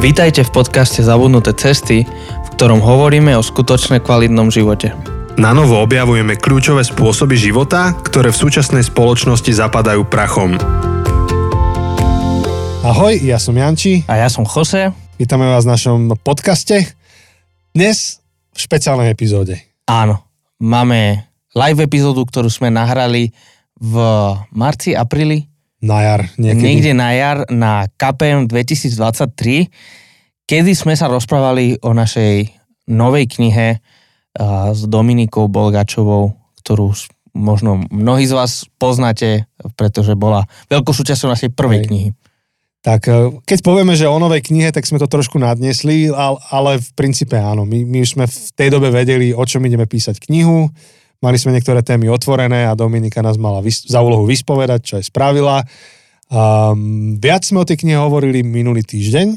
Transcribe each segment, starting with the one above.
Vítajte v podcaste Zabudnuté cesty, v ktorom hovoríme o skutočne kvalitnom živote. Na novo objavujeme kľúčové spôsoby života, ktoré v súčasnej spoločnosti zapadajú prachom. Ahoj, ja som Janči, A ja som Jose. vítame vás v našom podcaste. Dnes v špeciálnej epizóde. Áno, máme live epizódu, ktorú sme nahrali v marci, apríli, Na jar niekedy. niekde na jar na KPM 2023, kedy sme sa rozprávali o našej novej knihe a, s Dominikou Bolgačovou, ktorú možno mnohí z vás poznáte, pretože bola veľkou súčasťou našej prvej Hej. knihy. Tak e, keď povieme, že o novej knihe, tak sme to trošku nadnesli, ale, ale v princípe áno. My, my už sme v tej dobe vedeli, o čom ideme písať knihu. Mali sme niektoré témy otvorené a Dominika nás mala vys- za úlohu vyspovedať, čo aj spravila. Um, viac sme o tej knihe hovorili minulý týždeň,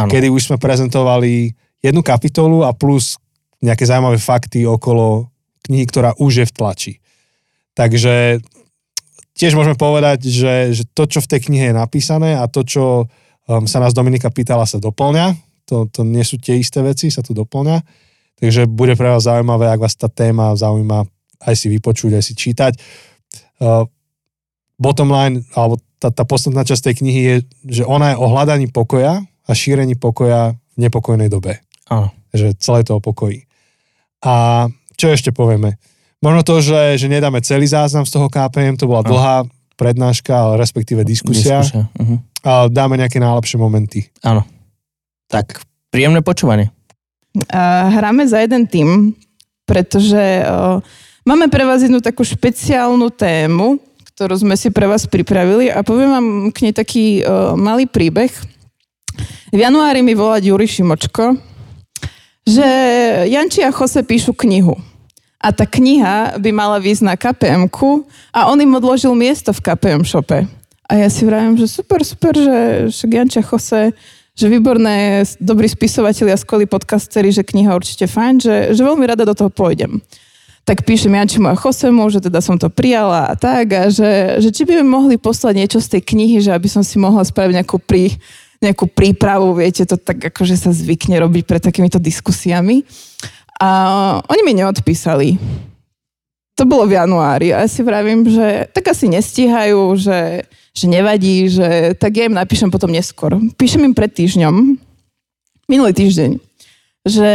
Áno. kedy už sme prezentovali jednu kapitolu a plus nejaké zaujímavé fakty okolo knihy, ktorá už je v tlači. Takže tiež môžeme povedať, že, že to, čo v tej knihe je napísané a to, čo um, sa nás Dominika pýtala, sa doplňa. To, to nie sú tie isté veci, sa tu doplňa. Takže bude pre vás zaujímavé, ak vás tá téma zaujíma, aj si vypočuť, aj si čítať. Uh, bottom line, alebo tá, tá posledná časť tej knihy je, že ona je o hľadaní pokoja a šírení pokoja v nepokojnej dobe. Áno. Že celé to o pokoji. A čo ešte povieme? Možno to, že, že nedáme celý záznam z toho KPM, to bola Áno. dlhá prednáška, ale respektíve diskusia. Diskusia. Uh-huh. A dáme nejaké najlepšie momenty. Áno. Tak, príjemné počúvanie. A hráme za jeden tým, pretože o, máme pre vás jednu takú špeciálnu tému, ktorú sme si pre vás pripravili a poviem vám k nej taký o, malý príbeh. V januári mi volá Juri Šimočko, že Janči a Jose píšu knihu. A tá kniha by mala výsť na kpm a on im odložil miesto v KPM shope. A ja si vravím, že super, super, že však Janči a Jose, že výborné, dobrí spisovatelia, skvelí podcasteri, že kniha určite fajn, že, že veľmi rada do toho pôjdem. Tak píšem Jančimu a Chosemu, že teda som to prijala a tak, a že, že či by mi mohli poslať niečo z tej knihy, že aby som si mohla spraviť nejakú, prí, nejakú prípravu, viete, to tak akože sa zvykne robiť pred takýmito diskusiami. A oni mi neodpísali. To bolo v januári a ja si vravím, že tak asi nestíhajú, že, že nevadí, že tak ja im napíšem potom neskôr. Píšem im pred týždňom, minulý týždeň, že,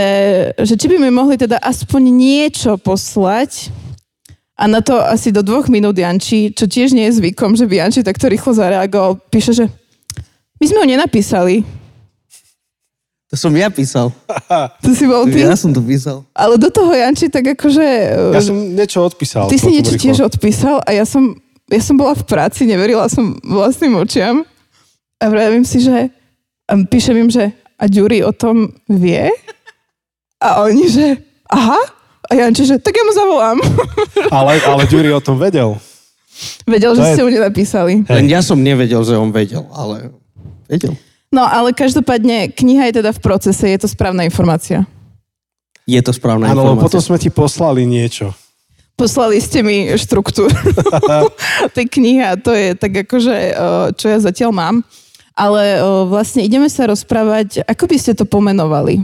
že či by mi mohli teda aspoň niečo poslať a na to asi do dvoch minút Janči, čo tiež nie je zvykom, že by Janči takto rýchlo zareagoval, píše, že my sme ho nenapísali. To som ja písal. To si bol ty. Ja som to písal. Ale do toho Janči tak akože... Ja som niečo odpísal. Ty si niečo rýchlo. tiež odpísal a ja som, ja som bola v práci, neverila som vlastným očiam a vravím si, že a píšem im, že a Ďuri o tom vie? A oni, že aha? A Janči, že tak ja mu zavolám. Ale, ale Ďuri o tom vedel. Vedel, To že je- ste mu nenapísali. Len ja som nevedel, že on vedel, ale vedel. No ale každopádne kniha je teda v procese, je to správna informácia. Je to správna Áno, lebo informácia. potom sme ti poslali niečo. Poslali ste mi štruktúru tej knihy a to je tak akože, o, čo ja zatiaľ mám. Ale o, vlastne ideme sa rozprávať, ako by ste to pomenovali?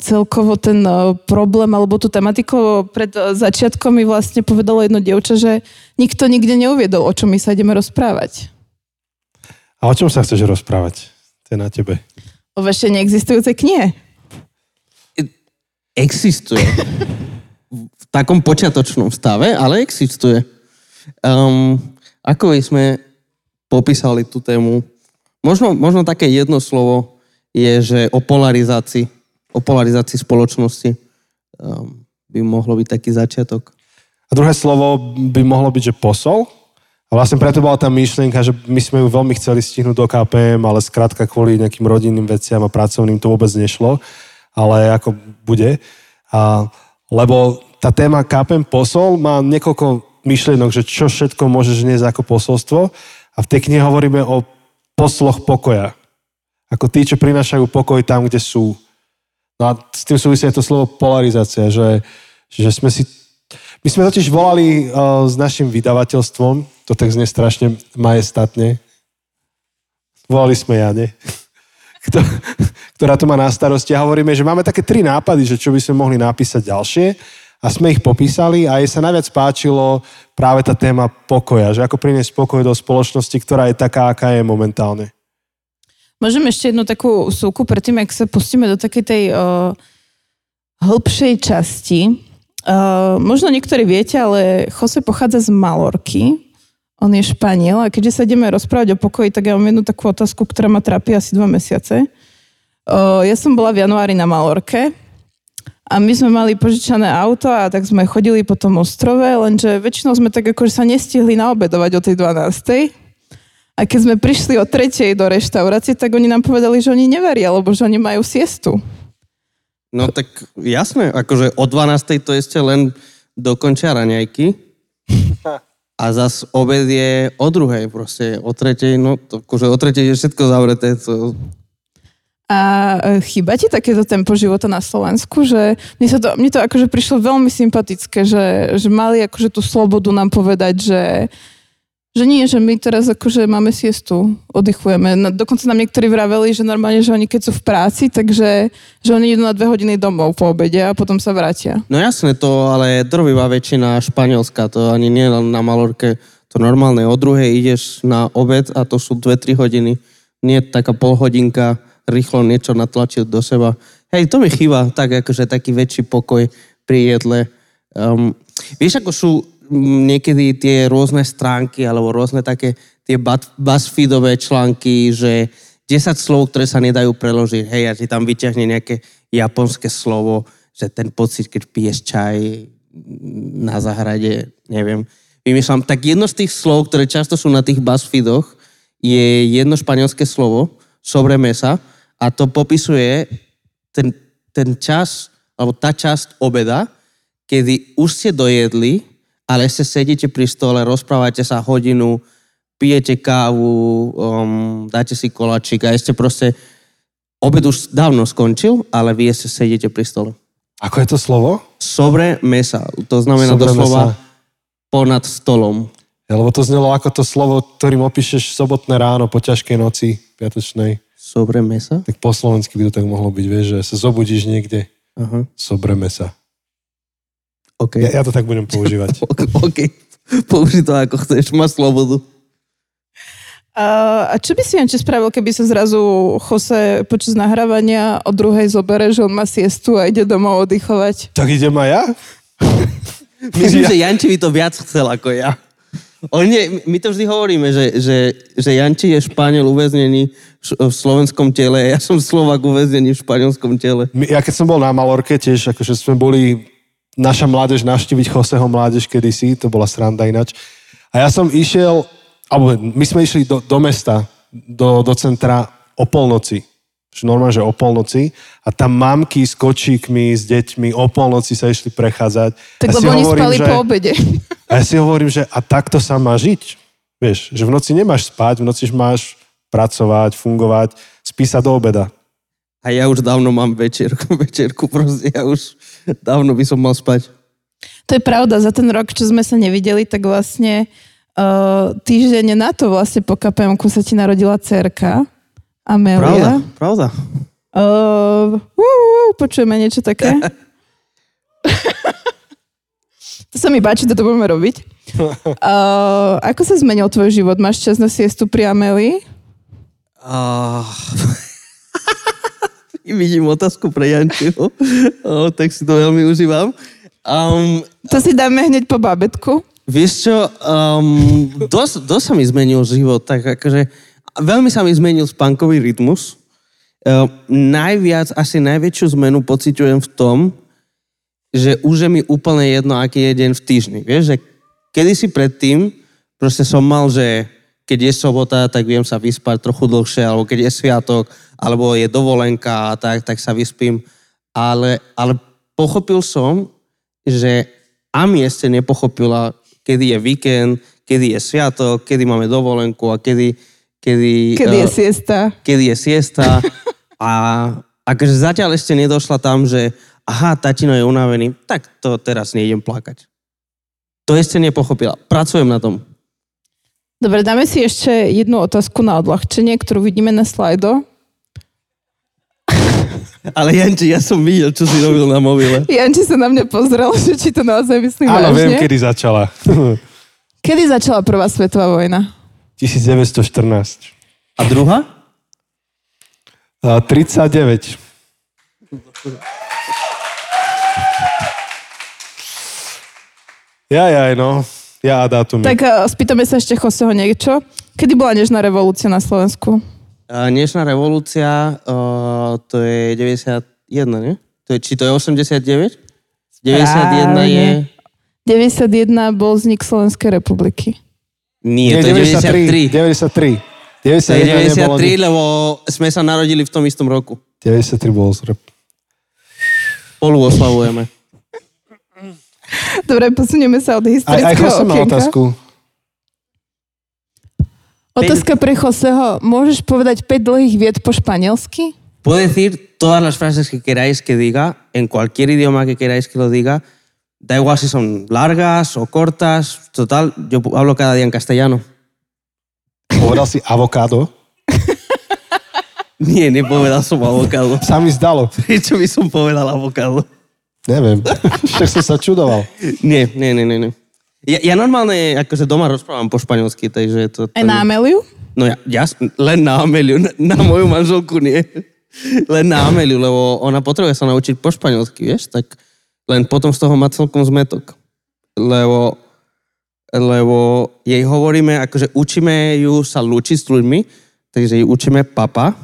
Celkovo ten problém alebo tú tematiku pred začiatkom mi vlastne povedalo jedno dievča, že nikto nikde neuviedol, o čom my sa ideme rozprávať. A o čom sa chceš rozprávať? To je na tebe. O vašej neexistujúcej knihe. Existuje. v takom počiatočnom stave, ale existuje. Um, ako by sme popísali tú tému? Možno, možno také jedno slovo je, že o polarizácii, o polarizácii spoločnosti um, by mohlo byť taký začiatok. A druhé slovo by mohlo byť, že posol. A vlastne preto bola tá myšlienka, že my sme ju veľmi chceli stihnúť do KPM, ale skrátka kvôli nejakým rodinným veciam a pracovným to vôbec nešlo. Ale ako bude. A, lebo tá téma KPM posol má niekoľko myšlienok, že čo všetko môžeš niesť ako posolstvo. A v tej knihe hovoríme o posloch pokoja. Ako tí, čo prinášajú pokoj tam, kde sú. No a s tým súvisí aj to slovo polarizácia, že, že sme si... My sme totiž volali uh, s našim vydavateľstvom, to tak znie strašne majestatne. Volali sme Jane. kto- ktorá to má na starosti a hovoríme, že máme také tri nápady, že čo by sme mohli napísať ďalšie a sme ich popísali a jej sa najviac páčilo práve tá téma pokoja, že ako priniesť pokoj do spoločnosti, ktorá je taká, aká je momentálne. Môžem ešte jednu takú súku predtým, ak sa pustíme do takej tej uh, hĺbšej časti. Uh, možno niektorí viete, ale Jose pochádza z Malorky. On je Španiel a keďže sa ideme rozprávať o pokoji, tak ja mám jednu takú otázku, ktorá ma trápi asi dva mesiace. Uh, ja som bola v januári na Malorke a my sme mali požičané auto a tak sme chodili po tom ostrove, lenže väčšinou sme tak akože sa nestihli naobedovať o tej 12. A keď sme prišli o tretej do reštaurácie, tak oni nám povedali, že oni neveria, lebo že oni majú siestu. No tak jasné, akože o 12. to ešte len dokončia raňajky. A zas obed je o druhej, proste o tretej, no to, akože o tretej je všetko zavreté. To, A e, chýba ti takéto tempo života na Slovensku, že mne, sa to, mne to akože prišlo veľmi sympatické, že, že mali akože tú slobodu nám povedať, že, že nie, že my teraz akože máme siestu, oddychujeme. No, dokonca nám niektorí vraveli, že normálne, že oni keď sú v práci, takže že oni idú na dve hodiny domov po obede a potom sa vrátia. no jasné, to ale drvivá väčšina Španielska, to ani nie na Malorke, to normálne, o druhej ideš na obed a to sú 2-3 hodiny. Nie taká polhodinka, rýchlo niečo natlačiť do seba. Hej, to mi chýba, tak akože taký väčší pokoj pri jedle. Um, vieš, ako sú niekedy tie rôzne stránky alebo rôzne také tie BuzzFeedové články, že 10 slov, ktoré sa nedajú preložiť. Hej, a ti tam vyťahne nejaké japonské slovo, že ten pocit, keď piješ čaj na zahrade, neviem. Vymýšľam, tak jedno z tých slov, ktoré často sú na tých BuzzFeedoch, je jedno španielské slovo, sobremesa, a to popisuje ten, ten čas, alebo tá časť obeda, kedy už ste dojedli, ale ešte sedíte pri stole, rozprávate sa hodinu, pijete kávu, um, dáte si koláčik a ešte proste obed už dávno skončil, ale vy ešte sedíte pri stole. Ako je to slovo? Sobre mesa, to znamená Sobre doslova mesa. ponad stolom. Ja, lebo to znelo ako to slovo, ktorým opíšeš sobotné ráno po ťažkej noci piatočnej. Sobre mesa? Tak po slovensky by to tak mohlo byť, vieš, že sa zobudíš niekde, Aha, sobreme sa. OK. Ja, ja to tak budem používať. OK. Použi to ako chceš, máš slobodu. A, čo by si Janče spravil, keby sa zrazu Jose počas nahrávania o druhej zobere, že on má siestu a ide domov oddychovať? tak idem aj ja? Myslím, že Janči by to viac chcel ako ja. On nie, my to vždy hovoríme, že, že, že Janči je Španiel uväznený v slovenskom tele a ja som Slovak uväznený v španielskom tele. My, ja keď som bol na Malorke tiež, akože sme boli naša mládež navštíviť Joseho mládež kedysi, to bola sranda ináč. A ja som išiel, alebo my sme išli do, do mesta, do, do centra o polnoci. Normálne, že o polnoci. A tam mamky s kočíkmi, s deťmi o polnoci sa išli prechádzať. Tak si lebo oni hovorím, spali že, po obede. A ja si hovorím, že a takto sa má žiť. Vieš, že v noci nemáš spať, v noci máš pracovať, fungovať, spísať do obeda. A ja už dávno mám večerku, večerku proste, ja už dávno by som mal spať. To je pravda, za ten rok, čo sme sa nevideli, tak vlastne uh, týždeň na to vlastne po kpm sa ti narodila cerka, Pravda, Amelia. pravda. Uh, uh, uh, počujeme niečo také? to sa mi páči, toto budeme robiť. Uh, ako sa zmenil tvoj život? Máš čas na siestu pri Amelii? Uh... Vidím otázku pre Jančiho, tak si to veľmi užívam. Um, To si dáme hneď po babetku. Vieš čo, um, dosť, dosť sa mi zmenil život, tak akože veľmi sa mi zmenil spánkový rytmus. Uh, najviac, asi najväčšiu zmenu pociťujem v tom, že už je mi úplne jedno, aký je deň v týždni. Vieš, že kedysi predtým proste som mal, že keď je sobota, tak viem sa vyspať trochu dlhšie, alebo keď je sviatok, alebo je dovolenka, tak, tak sa vyspím. Ale, ale pochopil som, že Ami ešte nepochopila, kedy je víkend, kedy je sviatok, kedy máme dovolenku a kedy... Kedy, Kedy je eh, siesta? kedy je siesta. A akože zatiaľ ešte nedošla tam, že aha, tatino je unavený, tak to teraz nejdem plakať. To ešte nepochopila. Pracujem na tom. Dobre, dáme si ešte jednu otázku na odľahčenie, ktorú vidíme na slajdo. Ale Janči, ja som videl, čo si robil na mobile. Janči sa na mňa pozrel, že či to naozaj myslím Áno, vážne. viem, kedy začala. Kedy začala prvá svetová vojna? 1914. A druhá? A 39. Ja, ja, no. Ja a dátumy. Tak uh, spýtame sa ešte Joseho niečo. Kedy bola nežná revolúcia na Slovensku? A dnešná revolúcia, uh, to je 91, nie? To je, či to je 89? 91 je... Správne. 91 bol vznik Slovenskej republiky. Nie, to je 93. 93. To je 91 nebolo 93, nič. lebo sme sa narodili v tom istom roku. 93 bol zrep. Spolu oslavujeme. Dobre, posunieme sa od Aj, aj historického Jose má okienka. otázku. Otázka pre Joseho. Môžeš povedať 5 dlhých vied po španielsky? Puedo decir todas las frases que queráis que diga, en cualquier idioma que queráis que lo diga. Da igual si son largas o cortas. Total, yo hablo cada día en castellano. Povedal si avokádo? Nie, nepovedal som avokado. Sa mi zdalo. Prečo by som povedal avokado? Neviem. Však som sa čudoval. Nie, nie, nie, nie. nie. Ja, ja normálne akože doma rozprávam po španielsky, takže to... to Aj na Ameliu? No ja, ja, len na Ameliu, na, na moju manželku nie. Len na Ameliu, lebo ona potrebuje sa naučiť po španielsky, vieš, tak len potom z toho má celkom zmetok. Lebo, lebo jej hovoríme, akože učíme ju sa lúčiť s ľuďmi, takže jej učíme papa.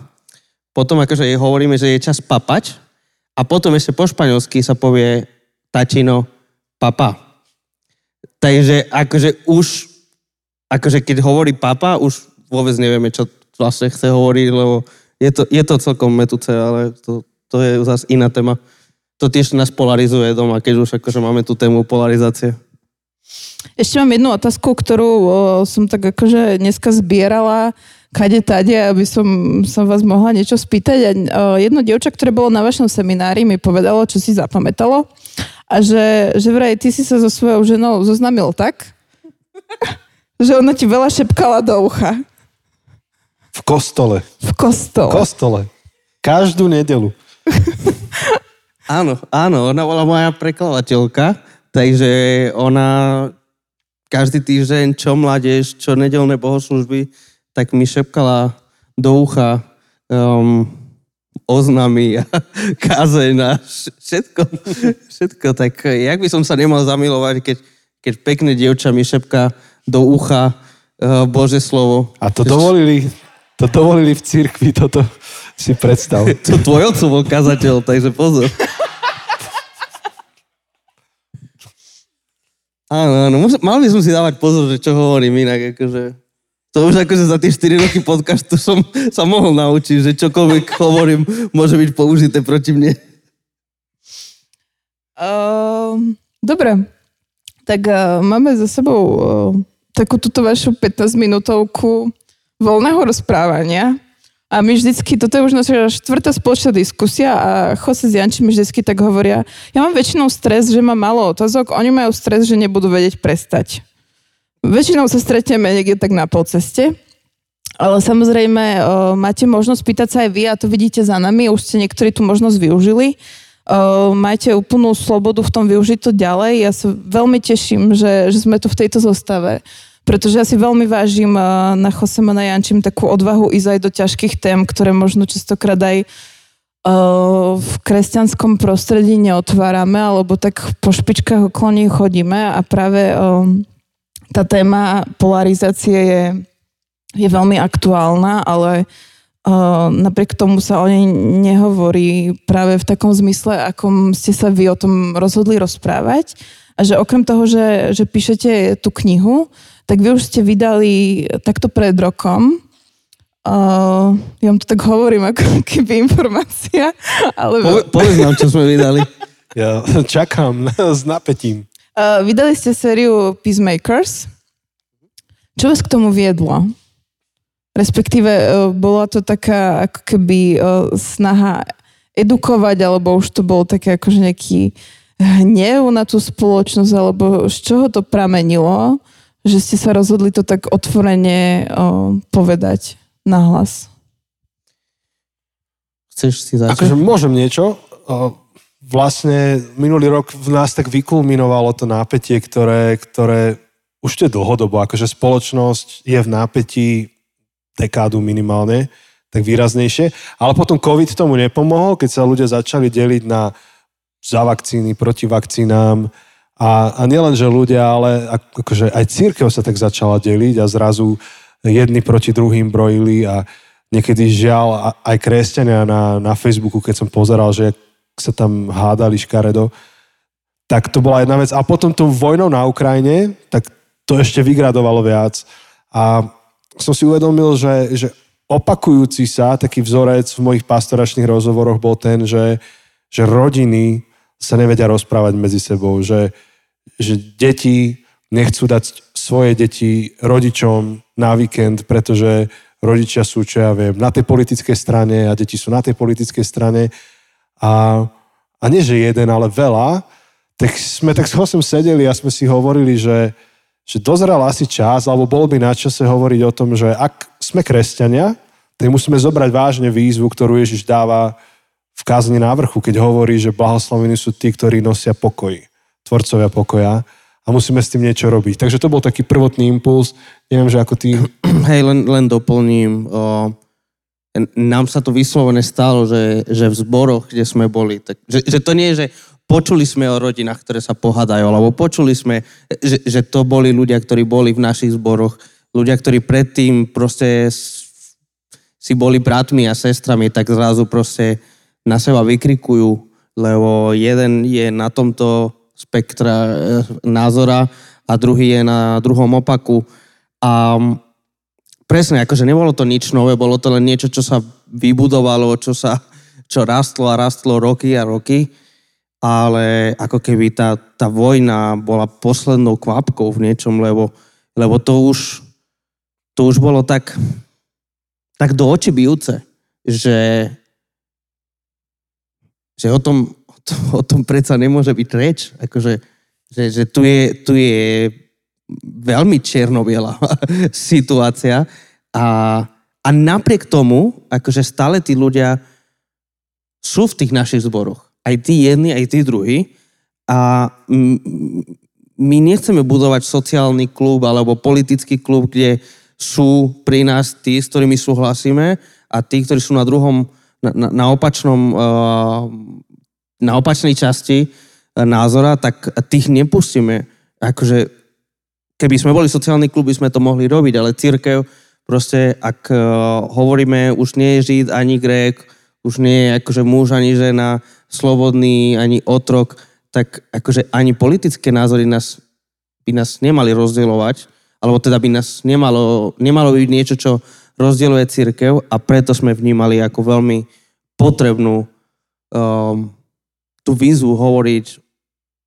Potom akože jej hovoríme, že je čas papať a potom ešte po španielsky sa povie tačino papa. Takže akože už, akože keď hovorí papa, už vôbec nevieme, čo vlastne chce hovoriť, lebo je to, je to celkom metúce, ale to, to je zase iná téma. To tiež nás polarizuje doma, keď už akože máme tú tému polarizácie. Ešte mám jednu otázku, ktorú o, som tak akože dneska zbierala kade tade, aby som, som vás mohla niečo spýtať. A, o, jedno dievča, ktoré bolo na vašom seminári, mi povedalo, čo si zapamätalo. A že, že vraj, ty si sa so svojou ženou zoznamil tak, že ona ti veľa šepkala do ucha. V kostole. V kostole. V kostole. Každú nedelu. Áno, áno, ona bola moja prekladateľka, takže ona každý týždeň, čo mládež, čo nedelné bohoslužby, tak mi šepkala do ucha um, oznamy a kázeň a vš- všetko, všetko. Tak jak by som sa nemal zamilovať, keď, keď pekné dievča mi šepká do ucha uh, Bože slovo. A to dovolili, to dovolili v cirkvi, toto si predstav. To tvoj otco bol kazateľ, takže pozor. Áno, áno, mal by som si dávať pozor, že čo hovorím inak, akože... To už akože za tie 4 roky podcastu som sa mohol naučiť, že čokoľvek hovorím, môže byť použité proti mne. Um, dobre, tak uh, máme za sebou uh, takú túto vašu 15 minútovku voľného rozprávania. A my vždycky, toto je už naša štvrtá spoločná diskusia a Jose s Jančím vždycky tak hovoria, ja mám väčšinou stres, že mám málo otázok, oni majú stres, že nebudú vedieť prestať. Väčšinou sa stretneme niekde tak na polceste, ale samozrejme o, máte možnosť pýtať sa aj vy a to vidíte za nami, už ste niektorí tú možnosť využili. O, máte úplnú slobodu v tom využiť to ďalej. Ja sa veľmi teším, že, že sme tu v tejto zostave, pretože ja si veľmi vážim o, na Chosema na Jančím takú odvahu ísť aj do ťažkých tém, ktoré možno častokrát aj v kresťanskom prostredí neotvárame, alebo tak po špičkách okolo nich chodíme a práve tá téma polarizácie je, je veľmi aktuálna, ale uh, napriek tomu sa o nej nehovorí práve v takom zmysle, akom ste sa vy o tom rozhodli rozprávať. A že okrem toho, že, že píšete tú knihu, tak vy už ste vydali takto pred rokom Uh, ja vám to tak hovorím, ako keby informácia, ale Po, povedz nám, čo sme vydali. Ja čakám s napätím. Uh, vydali ste sériu Peacemakers. Čo vás k tomu viedlo? Respektíve uh, bola to taká ako keby uh, snaha edukovať, alebo už to bolo také akože nejaký hnev na tú spoločnosť, alebo z čoho to pramenilo, že ste sa rozhodli to tak otvorene uh, povedať nahlas? Chceš si začať? Akože môžem niečo. Vlastne minulý rok v nás tak vykulminovalo to nápetie, ktoré, ktoré už to je dlhodobo, akože spoločnosť je v nápetí dekádu minimálne, tak výraznejšie. Ale potom COVID tomu nepomohol, keď sa ľudia začali deliť na za vakcíny, proti vakcínám. A, a nielen, že ľudia, ale akože aj církev sa tak začala deliť a zrazu jedni proti druhým brojili a niekedy žiaľ aj kresťania na, na Facebooku, keď som pozeral, že sa tam hádali škaredo, tak to bola jedna vec. A potom tou vojnou na Ukrajine, tak to ešte vygradovalo viac. A som si uvedomil, že, že opakujúci sa taký vzorec v mojich pastoračných rozhovoroch bol ten, že, že rodiny sa nevedia rozprávať medzi sebou, že, že deti nechcú dať svoje deti rodičom na víkend, pretože rodičia sú, čo ja viem, na tej politickej strane a deti sú na tej politickej strane a, a nie, že jeden, ale veľa, tak sme tak s Chosem sedeli a sme si hovorili, že, že dozrel asi čas, alebo bolo by na čase hovoriť o tom, že ak sme kresťania, tak musíme zobrať vážne výzvu, ktorú Ježiš dáva v kázni na vrchu, keď hovorí, že blahoslavení sú tí, ktorí nosia pokoj, tvorcovia pokoja a musíme s tým niečo robiť. Takže to bol taký prvotný impuls. Neviem, že ako ty... Hej, len, len doplním. O, nám sa to vyslovene stalo, že, že v zboroch, kde sme boli, tak, že, že to nie je, že počuli sme o rodinách, ktoré sa pohádajú, alebo počuli sme, že, že to boli ľudia, ktorí boli v našich zboroch, ľudia, ktorí predtým proste si boli bratmi a sestrami, tak zrazu proste na seba vykrikujú, lebo jeden je na tomto spektra e, názora a druhý je na druhom opaku. A presne, akože nebolo to nič nové, bolo to len niečo, čo sa vybudovalo, čo sa čo rastlo a rastlo roky a roky, ale ako keby tá, tá vojna bola poslednou kvapkou v niečom, lebo, lebo to už to už bolo tak tak do očí bijúce, že že o tom, o tom, predsa nemôže byť reč. Akože, že, že tu, je, tu je veľmi čierno-biela situácia a, a napriek tomu, akože stále tí ľudia sú v tých našich zboroch. Aj tí jedni, aj tí druhí. A my nechceme budovať sociálny klub alebo politický klub, kde sú pri nás tí, s ktorými súhlasíme a tí, ktorí sú na druhom, na, na, opačnom, uh, na opačnej časti názora, tak tých nepustíme. Akože keby sme boli sociálny klub, by sme to mohli robiť, ale církev, proste ak uh, hovoríme, už nie je Žid ani Grék, už nie je akože muž ani žena, slobodný ani otrok, tak akože ani politické názory nás, by nás nemali rozdielovať, alebo teda by nás nemalo, nemalo byť niečo, čo rozdieluje církev a preto sme vnímali ako veľmi potrebnú um, tú výzvu hovoriť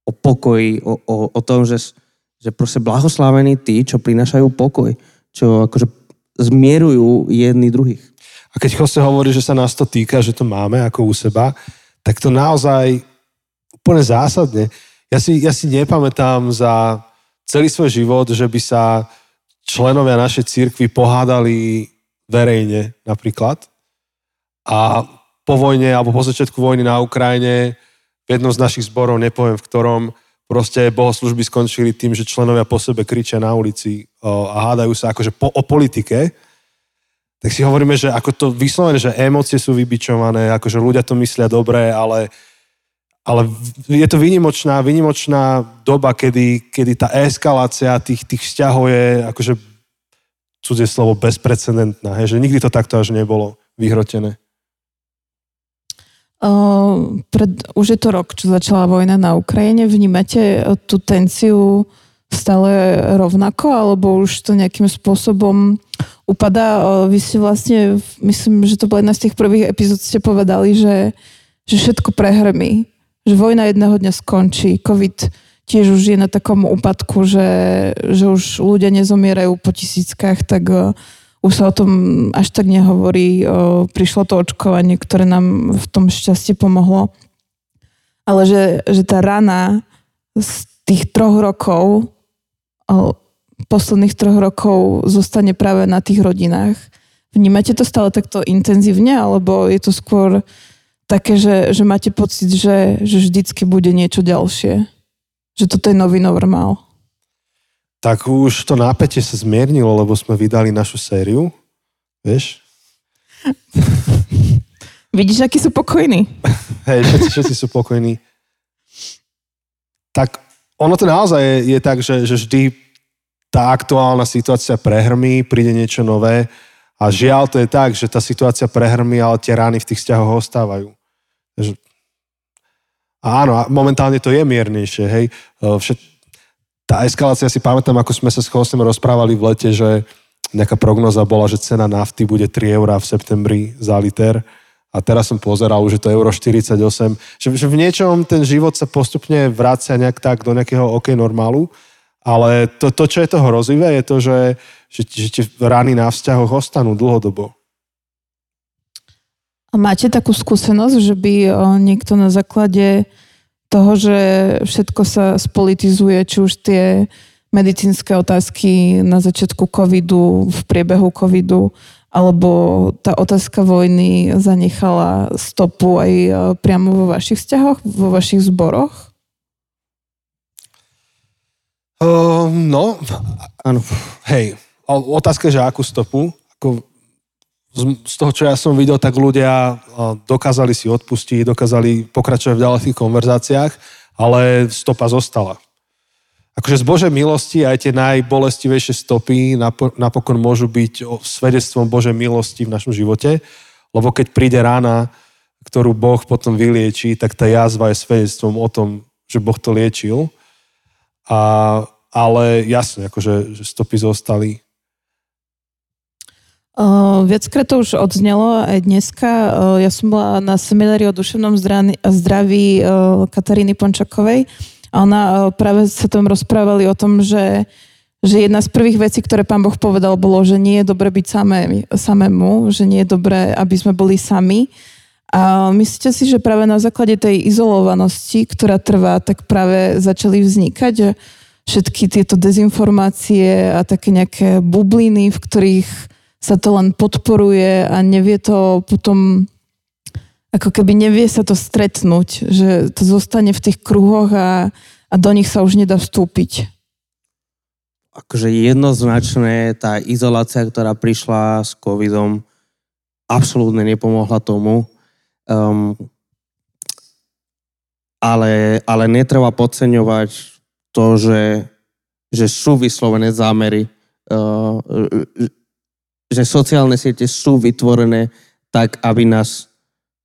o pokoji, o, o, o tom, že že proste blahoslavení tí, čo prinášajú pokoj, čo akože zmierujú jedni druhých. A keď Jose hovorí, že sa nás to týka, že to máme ako u seba, tak to naozaj úplne zásadne. Ja si, ja si nepamätám za celý svoj život, že by sa členovia našej církvy pohádali verejne napríklad. A po vojne alebo po začiatku vojny na Ukrajine v jednom z našich zborov, nepoviem v ktorom, proste bohoslužby skončili tým, že členovia po sebe kričia na ulici a hádajú sa akože po, o politike, tak si hovoríme, že ako to vyslovené, že emócie sú vybičované, akože ľudia to myslia dobre, ale, ale je to výnimočná, výnimočná doba, kedy, kedy tá eskalácia tých, tých vzťahov je akože cudzie slovo bezprecedentná, hej, že nikdy to takto až nebolo vyhrotené. Uh, pred, už je to rok, čo začala vojna na Ukrajine. Vnímate uh, tú tenciu stále rovnako, alebo už to nejakým spôsobom upadá? Uh, vy si vlastne, myslím, že to bola jedna z tých prvých epizód, ste povedali, že, že všetko prehrmí. Že vojna jedného dňa skončí. COVID tiež už je na takom úpadku, že, že už ľudia nezomierajú po tisíckach, tak uh, už sa o tom až tak nehovorí. Prišlo to očkovanie, ktoré nám v tom šťastie pomohlo. Ale že, že tá rana z tých troch rokov, posledných troch rokov zostane práve na tých rodinách. Vnímate to stále takto intenzívne, alebo je to skôr také, že, že máte pocit, že, že vždycky bude niečo ďalšie? Že toto je nový normál? Tak už to nápetie sa zmiernilo, lebo sme vydali našu sériu. Vieš? Vidíš, akí sú pokojní. Hej, všetci, všetci sú pokojní. Tak ono to naozaj je, je tak, že, že vždy tá aktuálna situácia prehrmí, príde niečo nové a žiaľ to je tak, že tá situácia prehrmí, ale tie rány v tých vzťahoch ostávajú. Takže... Áno, a momentálne to je miernejšie, hej. Všet... Tá eskalácia, si pamätám, ako sme sa s Chostem rozprávali v lete, že nejaká prognoza bola, že cena nafty bude 3 eurá v septembri za liter. A teraz som pozeral, že to je euro 48. Že, že v niečom ten život sa postupne vracia nejak tak do nejakého OK normálu. Ale to, to, čo je to hrozivé, je to, že, že, že tie rány na vzťahoch ostanú dlhodobo. A máte takú skúsenosť, že by niekto na základe toho, že všetko sa spolitizuje, či už tie medicínske otázky na začiatku covidu, v priebehu covidu, alebo tá otázka vojny zanechala stopu aj priamo vo vašich vzťahoch, vo vašich zboroch? Uh, no, áno. Hej, otázka že akú stopu. Ako z toho, čo ja som videl, tak ľudia dokázali si odpustiť, dokázali pokračovať v ďalších konverzáciách, ale stopa zostala. Akože z Božej milosti aj tie najbolestivejšie stopy napokon môžu byť svedectvom Božej milosti v našom živote, lebo keď príde rána, ktorú Boh potom vylieči, tak tá jazva je svedectvom o tom, že Boh to liečil. A, ale jasne, akože že stopy zostali. Uh, viackrát to už odznelo aj dneska. Uh, ja som bola na seminári o duševnom zdraví, Kataríny Pončakovej a ona práve sa tam rozprávali o tom, že, že jedna z prvých vecí, ktoré pán Boh povedal, bolo, že nie je dobre byť samé, samému, že nie je dobré, aby sme boli sami. A myslíte si, že práve na základe tej izolovanosti, ktorá trvá, tak práve začali vznikať všetky tieto dezinformácie a také nejaké bubliny, v ktorých sa to len podporuje a nevie to potom, ako keby nevie sa to stretnúť, že to zostane v tých kruhoch a, a do nich sa už nedá vstúpiť. Akože jednoznačne tá izolácia, ktorá prišla s covidom, absolútne nepomohla tomu. Um, ale, ale netreba podceňovať to, že, že sú vyslovené zámery, uh, že sociálne siete sú vytvorené tak, aby nás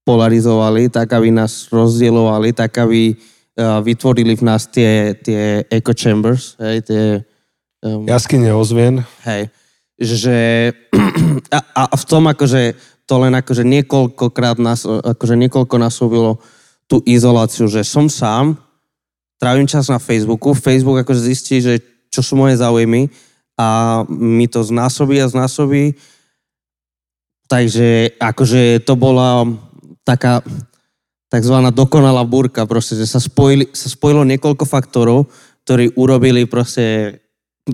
polarizovali, tak, aby nás rozdielovali, tak, aby uh, vytvorili v nás tie, tie echo chambers, hej, tie... Um, Jaskyne ozvien. Hej, že a, a v tom akože to len akože niekoľkokrát nás, akože niekoľko násobilo tú izoláciu, že som sám, trávim čas na Facebooku, Facebook akože zistí, že čo sú moje záujmy a mi to znásobí a znásobí. Takže akože to bola taká takzvaná dokonalá búrka, proste, že sa, spojili, sa spojilo niekoľko faktorov, ktorí urobili proste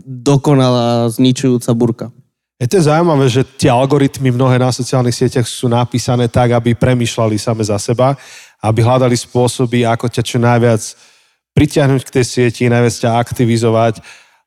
dokonalá zničujúca burka. Je to zaujímavé, že tie algoritmy mnohé na sociálnych sieťach sú napísané tak, aby premyšľali same za seba, aby hľadali spôsoby, ako ťa čo najviac pritiahnuť k tej sieti, najviac ťa aktivizovať.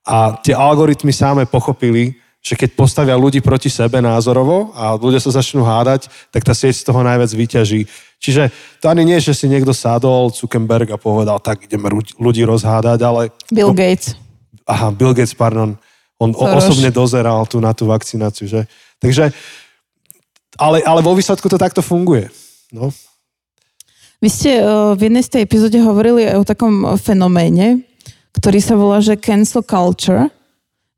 A tie algoritmy sáme pochopili, že keď postavia ľudí proti sebe názorovo a ľudia sa začnú hádať, tak tá sieť z toho najviac vyťaží. Čiže to ani nie, že si niekto sadol, Zuckerberg a povedal, tak ideme ľudí rozhádať, ale... Bill Gates. Aha, Bill Gates, pardon. On Soros. osobne dozeral tu na tú vakcináciu, že? Takže, ale, ale vo výsledku to takto funguje. No. Vy ste eh, v jednej z tej epizóde hovorili aj o takom fenoméne, ktorý sa volá, že cancel culture.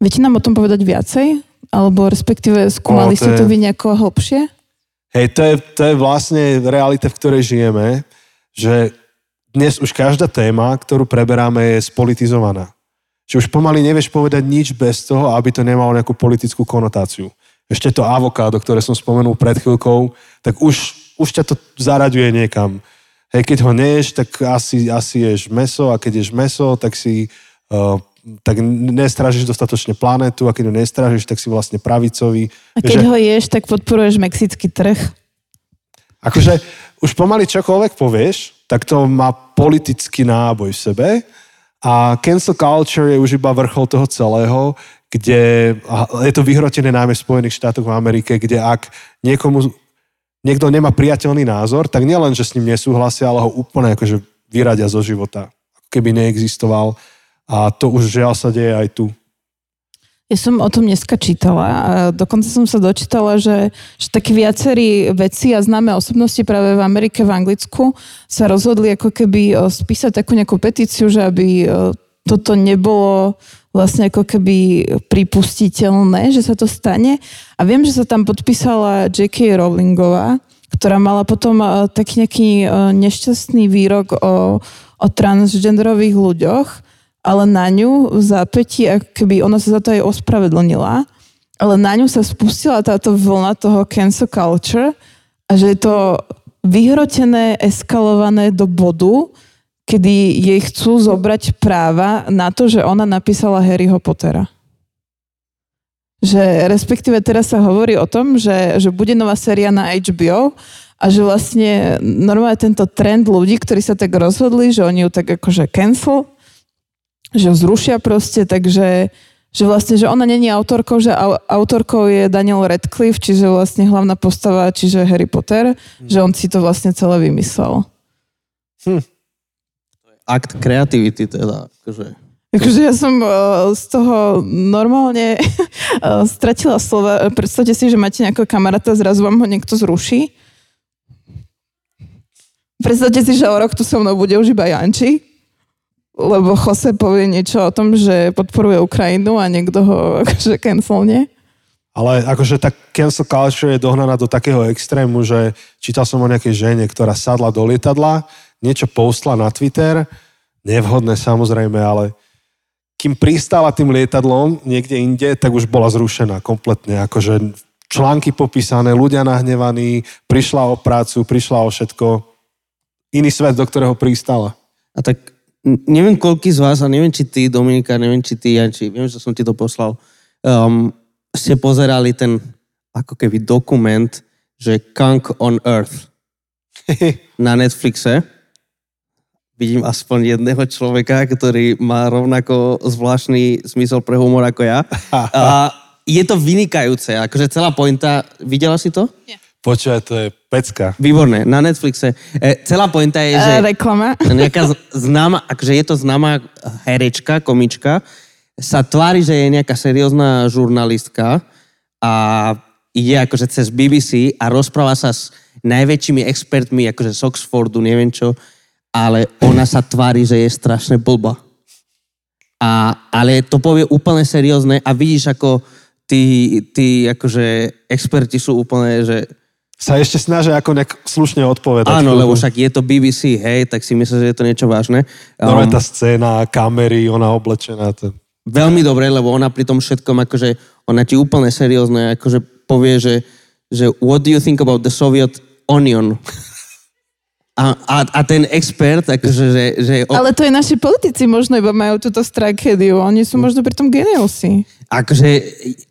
Viete nám o tom povedať viacej? Alebo respektíve skúmali ste to vy nejako hlbšie? Hej, to je, to je vlastne realita, v ktorej žijeme, že dnes už každá téma, ktorú preberáme, je spolitizovaná. Že už pomaly nevieš povedať nič bez toho, aby to nemalo nejakú politickú konotáciu. Ešte to avokádo, ktoré som spomenul pred chvíľkou, tak už, už ťa to zaraďuje niekam Hej, keď ho neješ, tak asi, asi ješ meso a keď ješ meso, tak si uh, tak nestrážiš dostatočne planetu a keď ho nestrážiš, tak si vlastne pravicový. A keď že... ho ješ, tak podporuješ mexický trh. Akože už pomaly čokoľvek povieš, tak to má politický náboj v sebe a cancel culture je už iba vrchol toho celého, kde je to vyhrotené najmä v Spojených štátoch v Amerike, kde ak niekomu niekto nemá priateľný názor, tak nielen, že s ním nesúhlasia, ale ho úplne akože vyradia zo života. Keby neexistoval. A to už žiaľ sa deje aj tu. Ja som o tom dneska čítala a dokonca som sa dočítala, že, že takí viacerí veci a známe osobnosti práve v Amerike, v Anglicku sa rozhodli ako keby spísať takú nejakú petíciu, že aby toto nebolo vlastne ako keby pripustiteľné, že sa to stane. A viem, že sa tam podpísala J.K. Rowlingová, ktorá mala potom taký nejaký nešťastný výrok o, o transgenderových ľuďoch, ale na ňu v zápätí, keby ona sa za to aj ospravedlnila, ale na ňu sa spustila táto vlna toho cancel culture a že je to vyhrotené, eskalované do bodu, kedy jej chcú zobrať práva na to, že ona napísala Harryho Pottera. Že respektíve teraz sa hovorí o tom, že, že bude nová séria na HBO a že vlastne normálne tento trend ľudí, ktorí sa tak rozhodli, že oni ju tak akože cancel, že ho zrušia proste, takže že vlastne, že ona není autorkou, že autorkou je Daniel Radcliffe, čiže vlastne hlavná postava, čiže Harry Potter, hm. že on si to vlastne celé vymyslel. Hm. Akt kreativity teda, akože. Akože ja som uh, z toho normálne uh, stratila slova. Predstavte si, že máte nejakého kamaráta, zrazu vám ho niekto zruší. Predstavte si, že o rok tu so mnou bude už iba Janči lebo Jose povie niečo o tom, že podporuje Ukrajinu a niekto ho akože cancelne. Ale akože tá cancel culture je dohnaná do takého extrému, že čítal som o nejakej žene, ktorá sadla do lietadla, niečo postla na Twitter, nevhodné samozrejme, ale kým pristála tým lietadlom niekde inde, tak už bola zrušená kompletne. Akože články popísané, ľudia nahnevaní, prišla o prácu, prišla o všetko. Iný svet, do ktorého pristala. A tak neviem koľký z vás, a neviem či ty, Dominika, neviem či ty, Janči, viem, že som ti to poslal, um, ste pozerali ten ako keby dokument, že Kang on Earth na Netflixe. Vidím aspoň jedného človeka, ktorý má rovnako zvláštny zmysel pre humor ako ja. A je to vynikajúce, akože celá pointa, videla si to? Yeah. Počúvaj, to je pecka. Výborné, na Netflixe. E, celá pointa je, že... E, reklama. Nejaká známa, akože je to známa herečka, komička, sa tvári, že je nejaká seriózna žurnalistka a ide akože cez BBC a rozpráva sa s najväčšími expertmi, akože z Oxfordu, neviem čo, ale ona sa tvári, že je strašne blba. A, ale to povie úplne seriózne a vidíš, ako tí, tí akože experti sú úplne, že sa ešte snažia ako nejak slušne odpovedať. Áno, lebo však je to BBC, hej, tak si myslím, že je to niečo vážne. Um, no tá scéna, kamery, ona oblečená. To... Veľmi dobre, lebo ona pri tom všetkom, akože, ona ti úplne seriózne, akože povie, že, že what do you think about the Soviet Onion? A, a, a ten expert, akože, že... že Ale to je naši politici možno iba majú túto strakédiu. Oni sú možno pri tom geniusi. Akože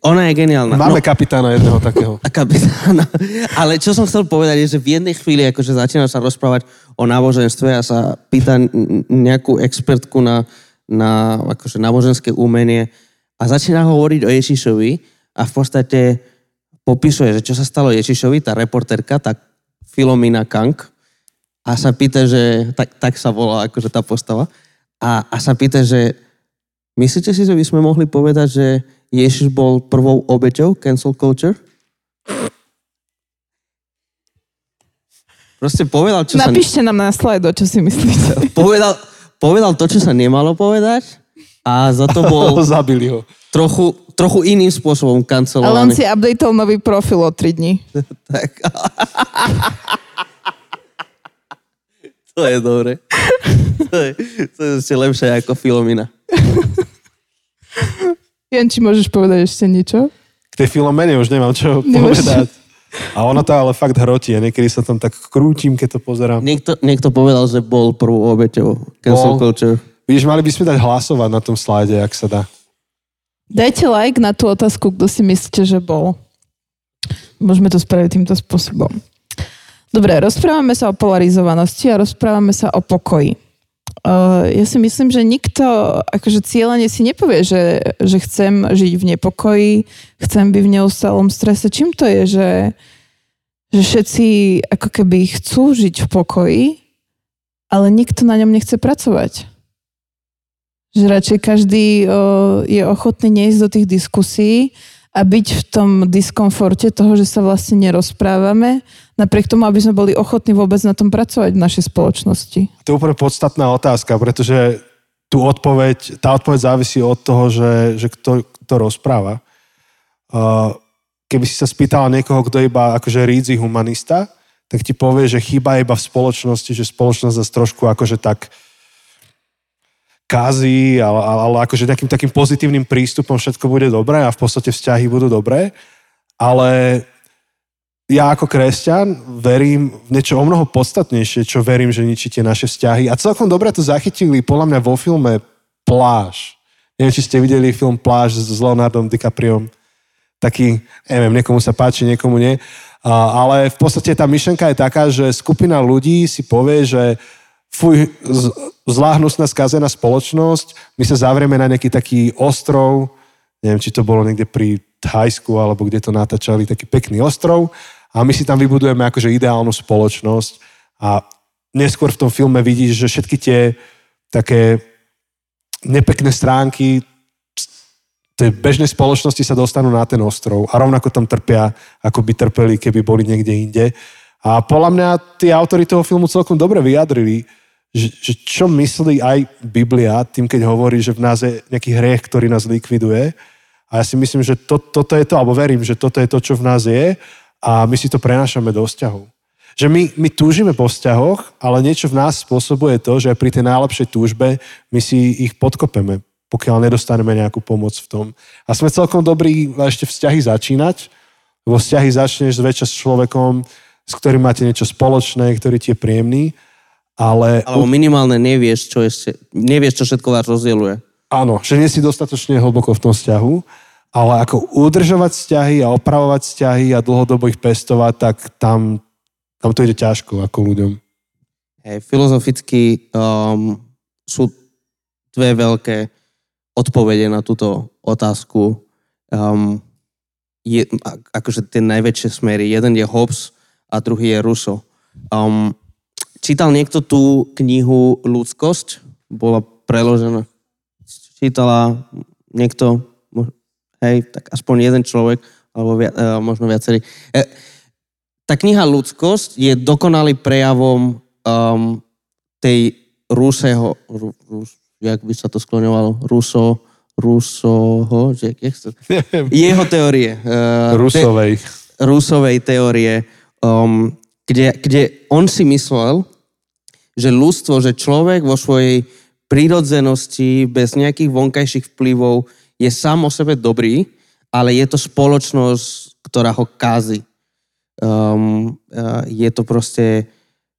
ona je geniálna. Máme no, kapitána jedného takého. A kapitána. Ale čo som chcel povedať je, že v jednej chvíli akože začína sa rozprávať o náboženstve a sa pýta nejakú expertku na, na akože náboženské umenie a začína hovoriť o Ježišovi a v podstate popisuje, že čo sa stalo Ježišovi, tá reporterka, tá Filomina Kank, a sa pýta, že, tak, tak sa volá akože tá postava, a, a sa pýta, že myslíte si, že by sme mohli povedať, že Ježiš bol prvou obeťou cancel culture? Proste povedal, čo Napíšte sa... nám na slajdo, čo si myslíte. Povedal, povedal to, čo sa nemalo povedať a za to bol... Zabili ho. Trochu, trochu iným spôsobom kancelovaný. Ale on si updateol nový profil o 3 dní. tak. To je dobre. To je, to je ešte lepšie ako Filomina. Jan, či môžeš povedať ešte niečo? K tej Filomene už nemám čo Nemáš... povedať. A ona to ale fakt hrotí a niekedy sa tam tak krútim, keď to pozerám. Niekto, niekto povedal, že bol prvou obeťou cancel culture. Vidíš, mali by sme dať hlasovať na tom slajde, ak sa dá. Dajte like na tú otázku, kto si myslíte, že bol. Môžeme to spraviť týmto spôsobom. Dobre, rozprávame sa o polarizovanosti a rozprávame sa o pokoji. Uh, ja si myslím, že nikto akože cieľane si nepovie, že, že chcem žiť v nepokoji, chcem byť v neustálom strese. Čím to je, že, že všetci ako keby chcú žiť v pokoji, ale nikto na ňom nechce pracovať? Že radšej každý uh, je ochotný neísť do tých diskusí a byť v tom diskomforte toho, že sa vlastne nerozprávame, napriek tomu, aby sme boli ochotní vôbec na tom pracovať v našej spoločnosti. To je úplne podstatná otázka, pretože tú odpoveď, tá odpoveď závisí od toho, že, že kto, kto rozpráva. Keby si sa spýtal niekoho, kto iba akože rídzi humanista, tak ti povie, že chyba iba v spoločnosti, že spoločnosť zase trošku akože tak kazí, ale, ale akože nejakým takým pozitívnym prístupom všetko bude dobré a v podstate vzťahy budú dobré. Ale ja ako kresťan verím v niečo o mnoho podstatnejšie, čo verím, že ničí naše vzťahy. A celkom dobre to zachytili podľa mňa vo filme Pláž. Neviem, či ste videli film Pláž s Leonardom DiCapriom. Taký, neviem, niekomu sa páči, niekomu nie. Ale v podstate tá myšlenka je taká, že skupina ľudí si povie, že fuj, zlá hnusná skazená spoločnosť, my sa zavrieme na nejaký taký ostrov, neviem, či to bolo niekde pri Thajsku, alebo kde to natáčali, taký pekný ostrov a my si tam vybudujeme akože ideálnu spoločnosť a neskôr v tom filme vidíš, že všetky tie také nepekné stránky tej bežnej spoločnosti sa dostanú na ten ostrov a rovnako tam trpia, ako by trpeli, keby boli niekde inde. A podľa mňa tí autory toho filmu celkom dobre vyjadrili, že, že čo myslí aj Biblia tým, keď hovorí, že v nás je nejaký hriech, ktorý nás likviduje. A ja si myslím, že to, toto je to, alebo verím, že toto je to, čo v nás je a my si to prenášame do vzťahov. Že my, my túžime po vzťahoch, ale niečo v nás spôsobuje to, že pri tej najlepšej túžbe my si ich podkopeme, pokiaľ nedostaneme nejakú pomoc v tom. A sme celkom dobrí ešte vzťahy začínať, lebo vzťahy začneš zväčša s človekom, s ktorým máte niečo spoločné, ktorý ti je príjemný, ale... Alebo minimálne nevieš, čo, ešte, nevieš, čo všetko vás rozdieluje. Áno, že nie si dostatočne hlboko v tom vzťahu ale ako udržovať vzťahy a opravovať vzťahy a dlhodobo ich pestovať, tak tam, tam to ide ťažko ako ľuďom. Hej, filozoficky um, sú dve veľké odpovede na túto otázku. Um, je, akože tie najväčšie smery. Jeden je Hobbes a druhý je Russo. Um, čítal niekto tú knihu Ľudskosť? Bola preložená. Čítala niekto? hej, tak aspoň jeden človek, alebo via, uh, možno viacerý. E, tá kniha Ľudskosť je dokonalý prejavom um, tej Ruseho, Ru, Rus, jak by sa to skloňovalo, Ruso, Rusoho, že, jak sa, jeho teórie. Uh, Rusovej. Te, Rusovej teórie, um, kde, kde on si myslel, že ľudstvo, že človek vo svojej prírodzenosti, bez nejakých vonkajších vplyvov, je sám o sebe dobrý, ale je to spoločnosť, ktorá ho kází. Um, uh, je to proste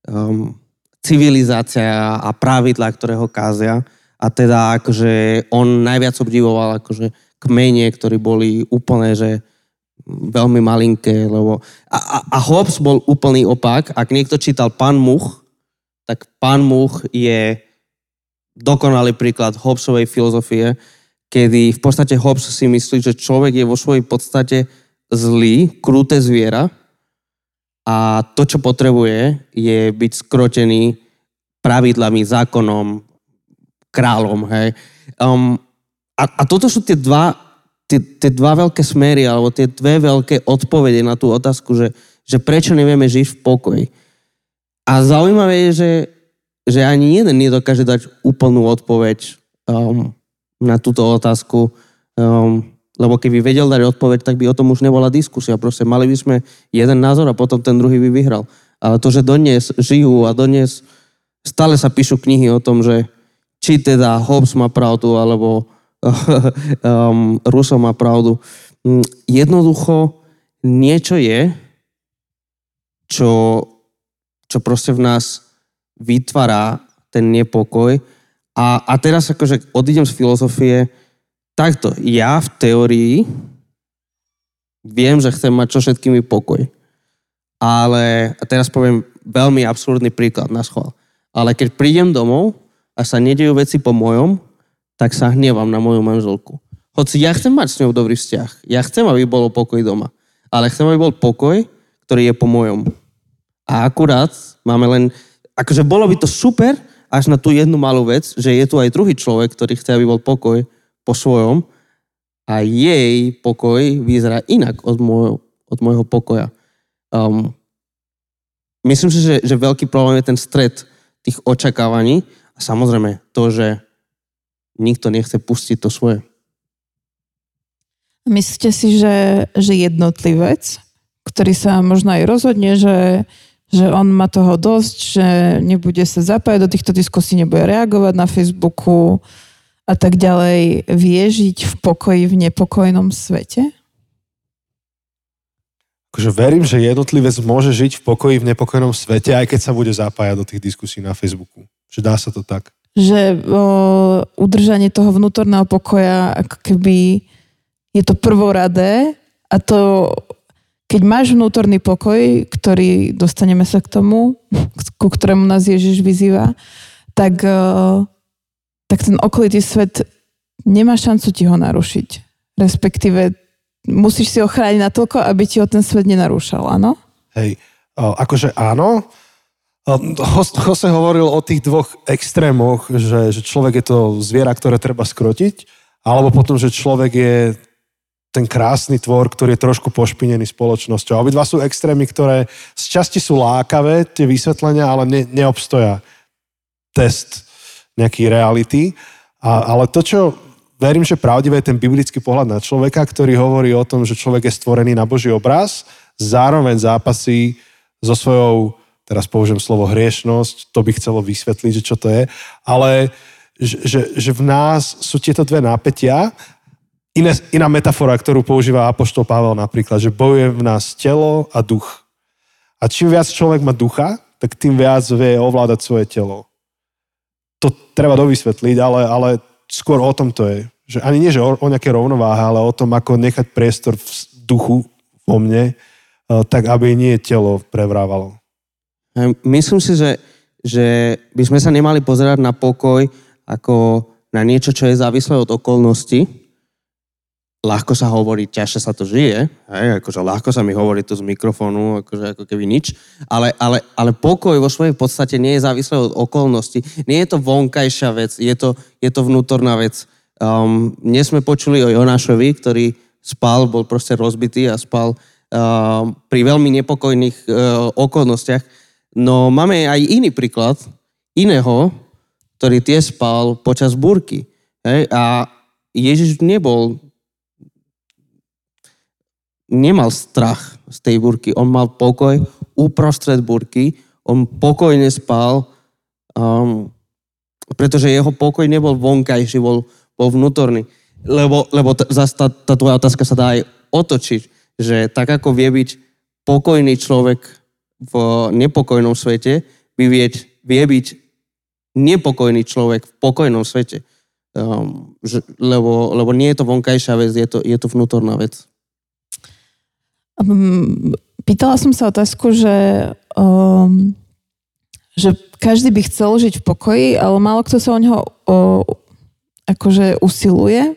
um, civilizácia a pravidlá, ktoré ho kázia. A teda akože on najviac obdivoval akože kmene, ktorí boli úplne, že veľmi malinké, lebo... A, a, a Hobbes bol úplný opak. Ak niekto čítal Pán Much, tak Pán Much je dokonalý príklad Hobbesovej filozofie, kedy v podstate Hobbes si myslí, že človek je vo svojej podstate zlý, kruté zviera a to, čo potrebuje, je byť skrotený pravidlami, zákonom, kráľom. Hej. Um, a, a toto sú tie dva, tie, dva veľké smery, alebo tie dve veľké odpovede na tú otázku, že, že prečo nevieme žiť v pokoji. A zaujímavé je, že, že ani jeden nedokáže dať úplnú odpoveď. Um, na túto otázku, um, lebo keby vedel dať odpoveď, tak by o tom už nebola diskusia. Proste mali by sme jeden názor a potom ten druhý by vyhral. Ale to, že dodnes žijú a dodnes stále sa píšu knihy o tom, že či teda Hobbes má pravdu, alebo um, Russo má pravdu. Mm, jednoducho niečo je, čo, čo proste v nás vytvára ten nepokoj A, a teraz akože odídem z filozofie, takto, ja v teórii viem, že chcem mať čo všetkými pokoj. Ale, a teraz poviem veľmi absurdný príklad na schvál. Ale keď prídem domov a sa nedejú veci po mojom, tak sa hnievam na moju manželku. Hoci ja chcem mať s ňou dobrý vzťah. Ja chcem, aby bolo pokoj doma. Ale chcem, aby bol pokoj, ktorý je po mojom. A akurát máme len... Akože bolo by to super, až na tú jednu malú vec, že je tu aj druhý človek, ktorý chce, aby bol pokoj po svojom a jej pokoj vyzerá inak od môjho, od môjho pokoja. Um, myslím si, že, že veľký problém je ten stred tých očakávaní a samozrejme to, že nikto nechce pustiť to svoje. Myslíte si, že, že jednotlivec, ktorý sa možno aj rozhodne, že, že on má toho dosť, že nebude sa zapájať do týchto diskusí, nebude reagovať na Facebooku a tak ďalej, vie žiť v pokoji v nepokojnom svete? Akože verím, že jednotlivec môže žiť v pokoji v nepokojnom svete, aj keď sa bude zapájať do tých diskusí na Facebooku. Že dá sa to tak. Že o, udržanie toho vnútorného pokoja, ako keby je to prvoradé a to, keď máš vnútorný pokoj, ktorý dostaneme sa k tomu, ku ktorému nás Ježiš vyzýva, tak, tak ten okolitý svet nemá šancu ti ho narušiť. Respektíve musíš si ho chrániť natoľko, aby ti ho ten svet nenarúšal, áno? Hej, akože áno. Jose hovoril o tých dvoch extrémoch, že, že človek je to zviera, ktoré treba skrotiť, alebo potom, že človek je ten krásny tvor, ktorý je trošku pošpinený spoločnosťou. Obidva sú extrémy, ktoré z časti sú lákavé, tie vysvetlenia, ale ne, neobstoja test nejaký reality. A, ale to, čo verím, že pravdivé je ten biblický pohľad na človeka, ktorý hovorí o tom, že človek je stvorený na Boží obraz, zároveň zápasí so svojou, teraz použijem slovo hriešnosť, to by chcelo vysvetliť, že čo to je, ale že, že, v nás sú tieto dve nápetia. Iné, iná metafora, ktorú používa Apoštol Pavel napríklad, že bojuje v nás telo a duch. A čím viac človek má ducha, tak tým viac vie ovládať svoje telo. To treba dovysvetliť, ale, ale skôr o tom to je. Že ani nie, že o, o nejaké rovnováhe, ale o tom, ako nechať priestor v duchu vo mne, e, tak aby nie telo prevrávalo. Myslím si, že, že by sme sa nemali pozerať na pokoj ako na niečo, čo je závislé od okolností. Ľahko sa hovorí, ťažšie sa to žije, hej, akože ľahko sa mi hovorí tu z mikrofónu, akože ako keby nič, ale, ale, ale pokoj vo svojej podstate nie je závislé od okolností. Nie je to vonkajšia vec, je to, je to vnútorná vec. Um, dnes sme počuli o Jonášovi, ktorý spal, bol proste rozbitý a spal uh, pri veľmi nepokojných uh, okolnostiach. No máme aj iný príklad, iného, ktorý tiež spal počas búrky. Hej? A Ježiš nebol, nemal strach z tej búrky. On mal pokoj uprostred búrky. On pokojne spal, um, pretože jeho pokoj nebol vonkajší, bol, bol vnútorný. Lebo, lebo t- zase tá, tá tvoja otázka sa dá aj otočiť, že tak ako vie byť pokojný človek v nepokojnom svete, vie, vieť, vie byť nepokojný človek v pokojnom svete. Um, že, lebo, lebo nie je to vonkajšia vec, je to, je to vnútorná vec. Um, pýtala som sa otázku, že, um, že každý by chcel žiť v pokoji, ale málo kto sa o neho o, akože usiluje,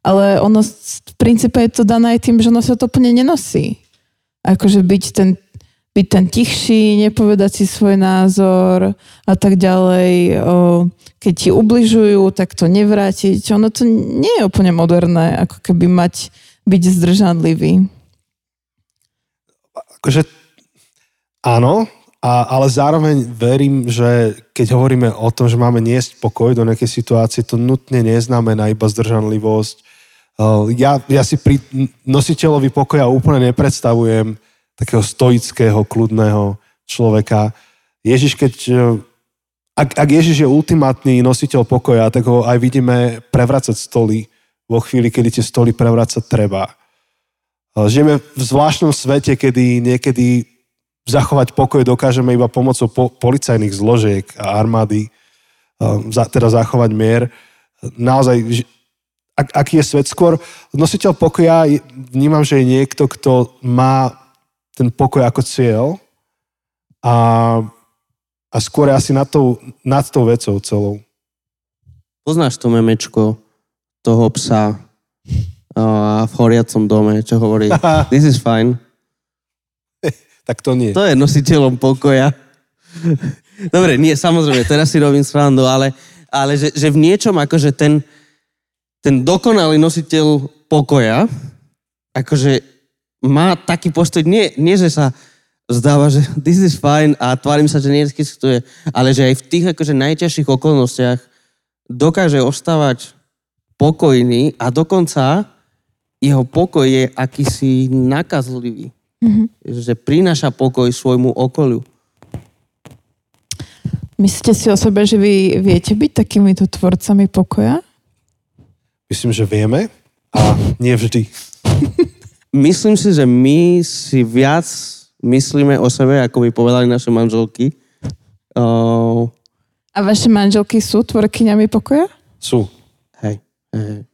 ale ono v princípe je to dané aj tým, že ono sa to úplne nenosí. Akože byť ten, byť ten tichší, nepovedať si svoj názor a tak ďalej. Keď ti ubližujú, tak to nevrátiť. Ono to nie je úplne moderné, ako keby mať, byť zdržanlivý. Akože áno, a, ale zároveň verím, že keď hovoríme o tom, že máme niesť pokoj do nejakej situácie, to nutne neznamená iba zdržanlivosť. Uh, ja, ja si pri nositeľovi pokoja úplne nepredstavujem takého stoického, kľudného človeka. Ježiš, keď... Uh, ak, ak Ježiš je ultimátny nositeľ pokoja, tak ho aj vidíme prevracať stoly vo chvíli, kedy tie stoly prevracať treba. Uh, žijeme v zvláštnom svete, kedy niekedy zachovať pokoj dokážeme iba pomocou po- policajných zložiek a armády. um, za, teda zachovať mier. Naozaj, ak, aký je svet skôr? Nositeľ pokoja, vnímam, že je niekto, kto má ten pokoj ako cieľ a, a skôr asi nad tou, nad tou vecou celou. Poznáš to memečko toho psa uh, v horiacom dome, čo hovorí This is fine. Tak to nie. To je nositeľom pokoja. Dobre, nie, samozrejme, teraz si robím srandu, ale, ale že, že v niečom akože ten, ten dokonalý nositeľ pokoja akože má taký postoj, nie, nie že sa zdáva, že this is fine a tvárim sa, že neexistuje, ale že aj v tých akože najťažších okolnostiach dokáže ostávať pokojný a dokonca jeho pokoj je akýsi nakazlivý. Mm-hmm. Že prináša pokoj svojmu okoliu. Myslíte si o sebe, že vy viete byť takýmito tvorcami pokoja? Myslím, že vieme a nie vždy. Myslím si, že my si viac myslíme o sebe, ako by povedali naše manželky. Uh, A vaše manželky sú tvorkyňami pokoja? Sú. hej, hej.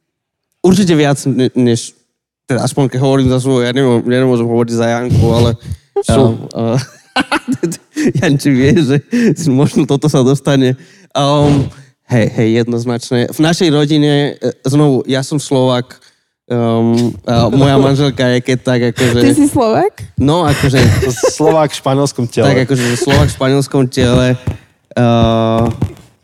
Určite viac, ne, než... Teda aspoň keď hovorím za svoju, ja nemôžem, nemôžem hovoriť za Janku, ale... Sú. Uh, uh, Janči vie, že možno toto sa dostane. Um, hej, hej, jednoznačne. V našej rodine, e, znovu, ja som Slovak, um, a moja manželka je keď tak, akože... Ty si Slovak? No, akože Slovák v španielskom tele. tak akože že Slovak v španielskom tele. Uh,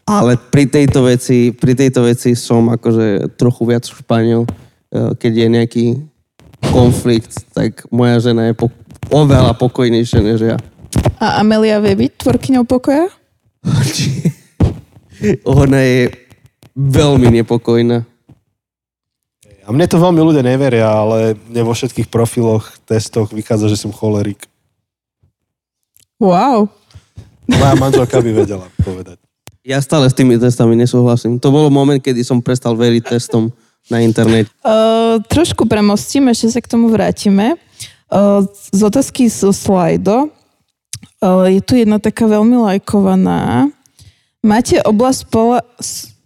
ale pri tejto veci, pri tejto veci som akože trochu viac Španiel. Uh, keď je nejaký konflikt, tak moja žena je po, oveľa pokojnejšia než ja. A Amelia vie byť tvorkyňou pokoja? Ona je veľmi nepokojná. A mne to veľmi ľudia neveria, ale mne vo všetkých profiloch, testoch vychádza, že som cholerik. Wow. Moja manželka by vedela povedať. Ja stále s tými testami nesúhlasím. To bolo moment, kedy som prestal veriť testom na internete. Uh, trošku premostím, ešte sa k tomu vrátime. Uh, z otázky zo slajdo. Uh, je tu jedna taká veľmi lajkovaná. Máte oblasť pola-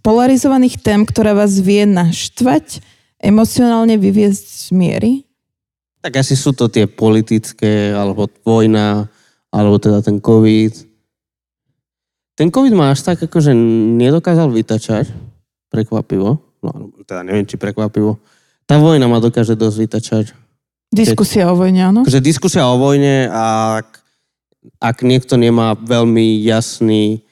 polarizovaných tém, ktorá vás vie naštvať, emocionálne vyviezť z miery? Tak asi sú to tie politické, alebo vojna, alebo teda ten COVID. Ten COVID ma až tak akože nedokázal vytačať, prekvapivo. No, teda neviem, či prekvapivo. Tá vojna ma dokáže dosť vytačať. Diskusia o vojne, áno? Akože diskusia o vojne a ak, ak niekto nemá veľmi jasný,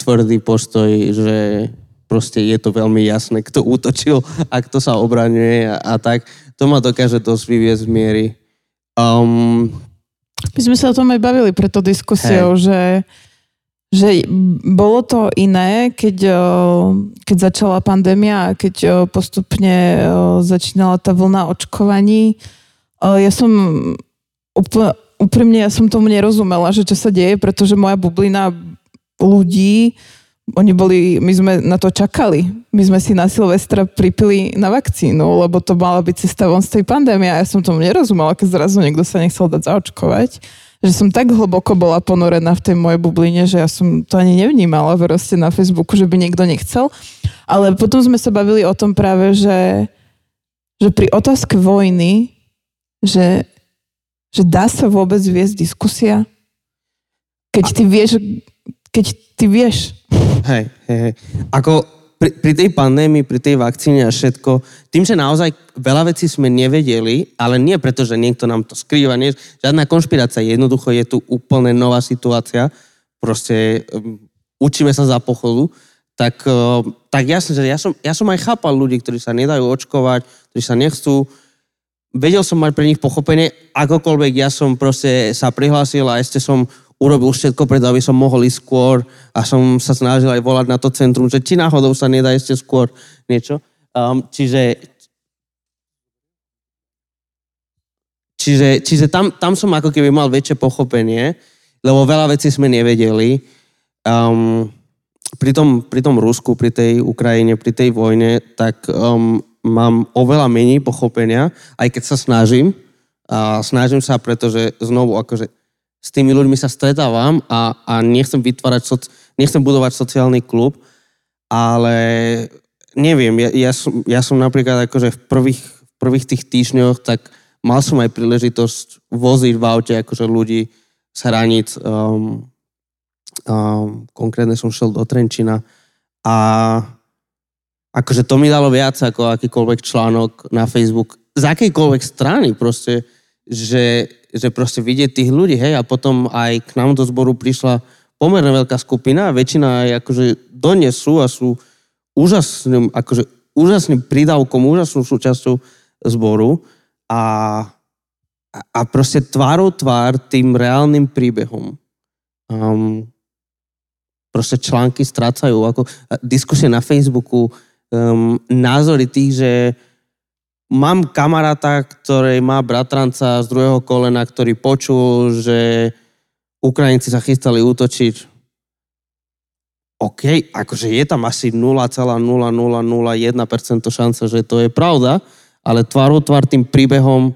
tvrdý postoj, že proste je to veľmi jasné, kto útočil a kto sa obraňuje a, a tak, to ma dokáže dosť vyviezť z miery. Um, My sme sa o tom aj bavili pred tou diskusiou, že, že bolo to iné, keď, o, keď začala pandémia a keď o, postupne o, začínala tá vlna očkovaní. Ja som úprimne, ja som tomu nerozumela, že čo sa deje, pretože moja bublina ľudí, oni boli, my sme na to čakali. My sme si na Silvestra pripili na vakcínu, lebo to mala byť cesta von z tej pandémie a ja som tomu nerozumela, keď zrazu niekto sa nechcel dať zaočkovať že som tak hlboko bola ponorená v tej mojej bubline, že ja som to ani nevnímala proste na Facebooku, že by niekto nechcel. Ale potom sme sa bavili o tom práve, že, že pri otázke vojny, že, že dá sa vôbec viesť diskusia, keď ty vieš, keď ty vieš. Hej, hej, hej. Ako pri, pri tej pandémii, pri tej vakcíne a všetko, tým, že naozaj veľa vecí sme nevedeli, ale nie preto, že niekto nám to skrýva, nie, žiadna konšpirácia, jednoducho je tu úplne nová situácia, proste um, učíme sa za pochodu, tak, uh, tak jasne, že ja som, ja som aj chápal ľudí, ktorí sa nedajú očkovať, ktorí sa nechcú, vedel som mať pre nich pochopenie, akokoľvek ja som proste sa prihlásil a ešte som urobil všetko preto, aby som mohol ísť skôr a som sa snažil aj volať na to centrum, že či náhodou sa nedá ešte skôr niečo. Um, čiže čiže, čiže tam, tam som ako keby mal väčšie pochopenie, lebo veľa vecí sme nevedeli. Um, pri, tom, pri tom Rusku, pri tej Ukrajine, pri tej vojne, tak um, mám oveľa menej pochopenia, aj keď sa snažím. A snažím sa, pretože znovu akože s tými ľuďmi sa stretávam a, a nechcem vytvárať, nechcem budovať sociálny klub, ale neviem, ja, ja, som, ja som napríklad akože v prvých, v prvých tých týždňoch, tak mal som aj príležitosť voziť v aute akože ľudí z hraníc. Um, um, konkrétne som šiel do Trenčina a akože to mi dalo viac ako akýkoľvek článok na Facebook z akejkoľvek strany proste, že, že proste vidieť tých ľudí, hej, a potom aj k nám do zboru prišla pomerne veľká skupina a väčšina aj akože dodnes sú a sú úžasným, akože úžasným prídavkom, úžasnou súčasťou zboru a, a proste tvárou tvár tým reálnym príbehom. Um, proste články strácajú, ako diskusie na Facebooku, um, názory tých, že mám kamaráta, ktorý má bratranca z druhého kolena, ktorý počul, že Ukrajinci sa chystali útočiť. OK, akože je tam asi 0,0001% šanca, že to je pravda, ale tvárou tvár tým príbehom...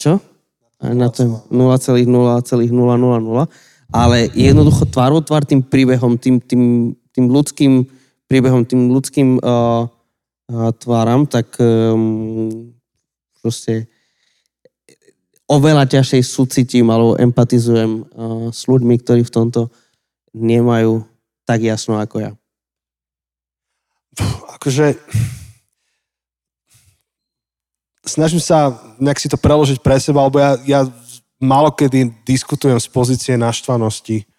Čo? Aj na to 0,0,000. Ale jednoducho tvárou tvár tým príbehom, tým, tým, tým ľudským príbehom, tým ľudským uh, tváram, tak um, proste oveľa ťažšej súcitím alebo empatizujem s ľuďmi, ktorí v tomto nemajú tak jasno ako ja. Akože snažím sa nejak si to preložiť pre seba, lebo ja, ja málo diskutujem z pozície naštvanosti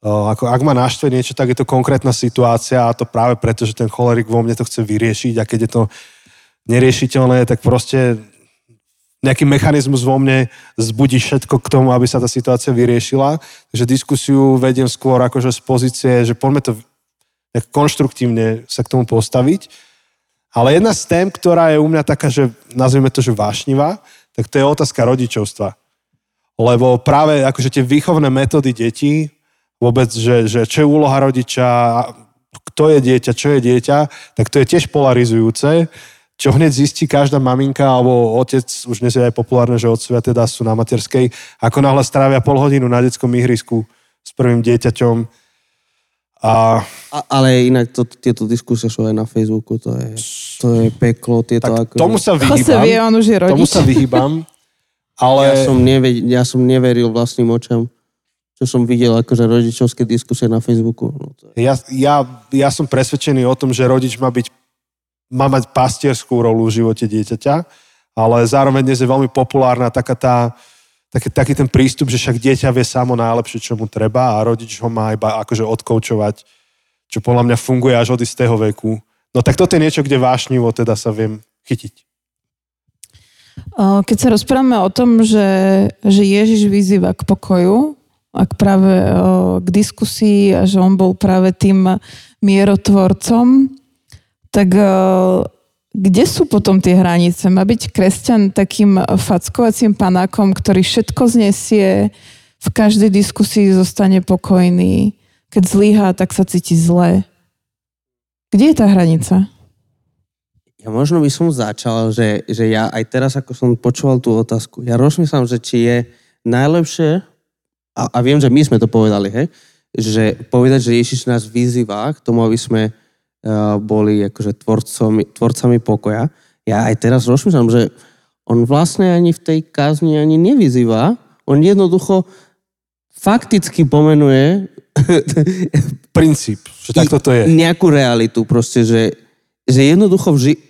ako, ak ma naštve niečo, tak je to konkrétna situácia a to práve preto, že ten cholerik vo mne to chce vyriešiť a keď je to neriešiteľné, tak proste nejaký mechanizmus vo mne zbudí všetko k tomu, aby sa tá situácia vyriešila. Takže diskusiu vediem skôr akože z pozície, že poďme to konštruktívne sa k tomu postaviť. Ale jedna z tém, ktorá je u mňa taká, že nazvime to, že vášnivá, tak to je otázka rodičovstva. Lebo práve akože tie výchovné metódy detí vôbec, že, že čo je úloha rodiča, kto je dieťa, čo je dieťa, tak to je tiež polarizujúce, čo hneď zistí každá maminka alebo otec, už dnes je aj populárne, že otcovia teda sú na materskej, ako náhle strávia pol hodinu na detskom ihrisku s prvým dieťaťom. A... a ale inak to, tieto diskusie sú aj na Facebooku, to je, to je peklo. Tieto tak ako, tomu sa vyhýbam. vie, on už je rodič. Tomu sa vyhýbam. Ale... Ja som, never, ja som neveril vlastným očam čo som videl akože rodičovské diskusie na Facebooku. No to je... ja, ja, ja som presvedčený o tom, že rodič má byť má mať pastierskú rolu v živote dieťaťa, ale zároveň dnes je veľmi populárna taká tá, taký, taký ten prístup, že však dieťa vie samo najlepšie, čo mu treba a rodič ho má iba akože odkoučovať, čo podľa mňa funguje až od istého veku. No tak toto je niečo, kde vášnivo teda sa viem chytiť. Keď sa rozprávame o tom, že, že Ježiš vyzýva k pokoju, ak práve k diskusii a že on bol práve tým mierotvorcom, tak kde sú potom tie hranice? Má byť kresťan takým fackovacím panákom, ktorý všetko znesie, v každej diskusii zostane pokojný. Keď zlyhá, tak sa cíti zle. Kde je tá hranica? Ja možno by som začal, že, že ja aj teraz, ako som počúval tú otázku, ja rozmýšľam, že či je najlepšie a, a viem, že my sme to povedali, hej, že povedať, že Ježiš nás vyzýva k tomu, aby sme uh, boli akože tvorcami, tvorcami pokoja. Ja aj teraz rozmýšľam, že on vlastne ani v tej kázni ani nevyzýva, on jednoducho fakticky pomenuje princíp, že takto to je. Nejakú realitu proste, že, že jednoducho vži-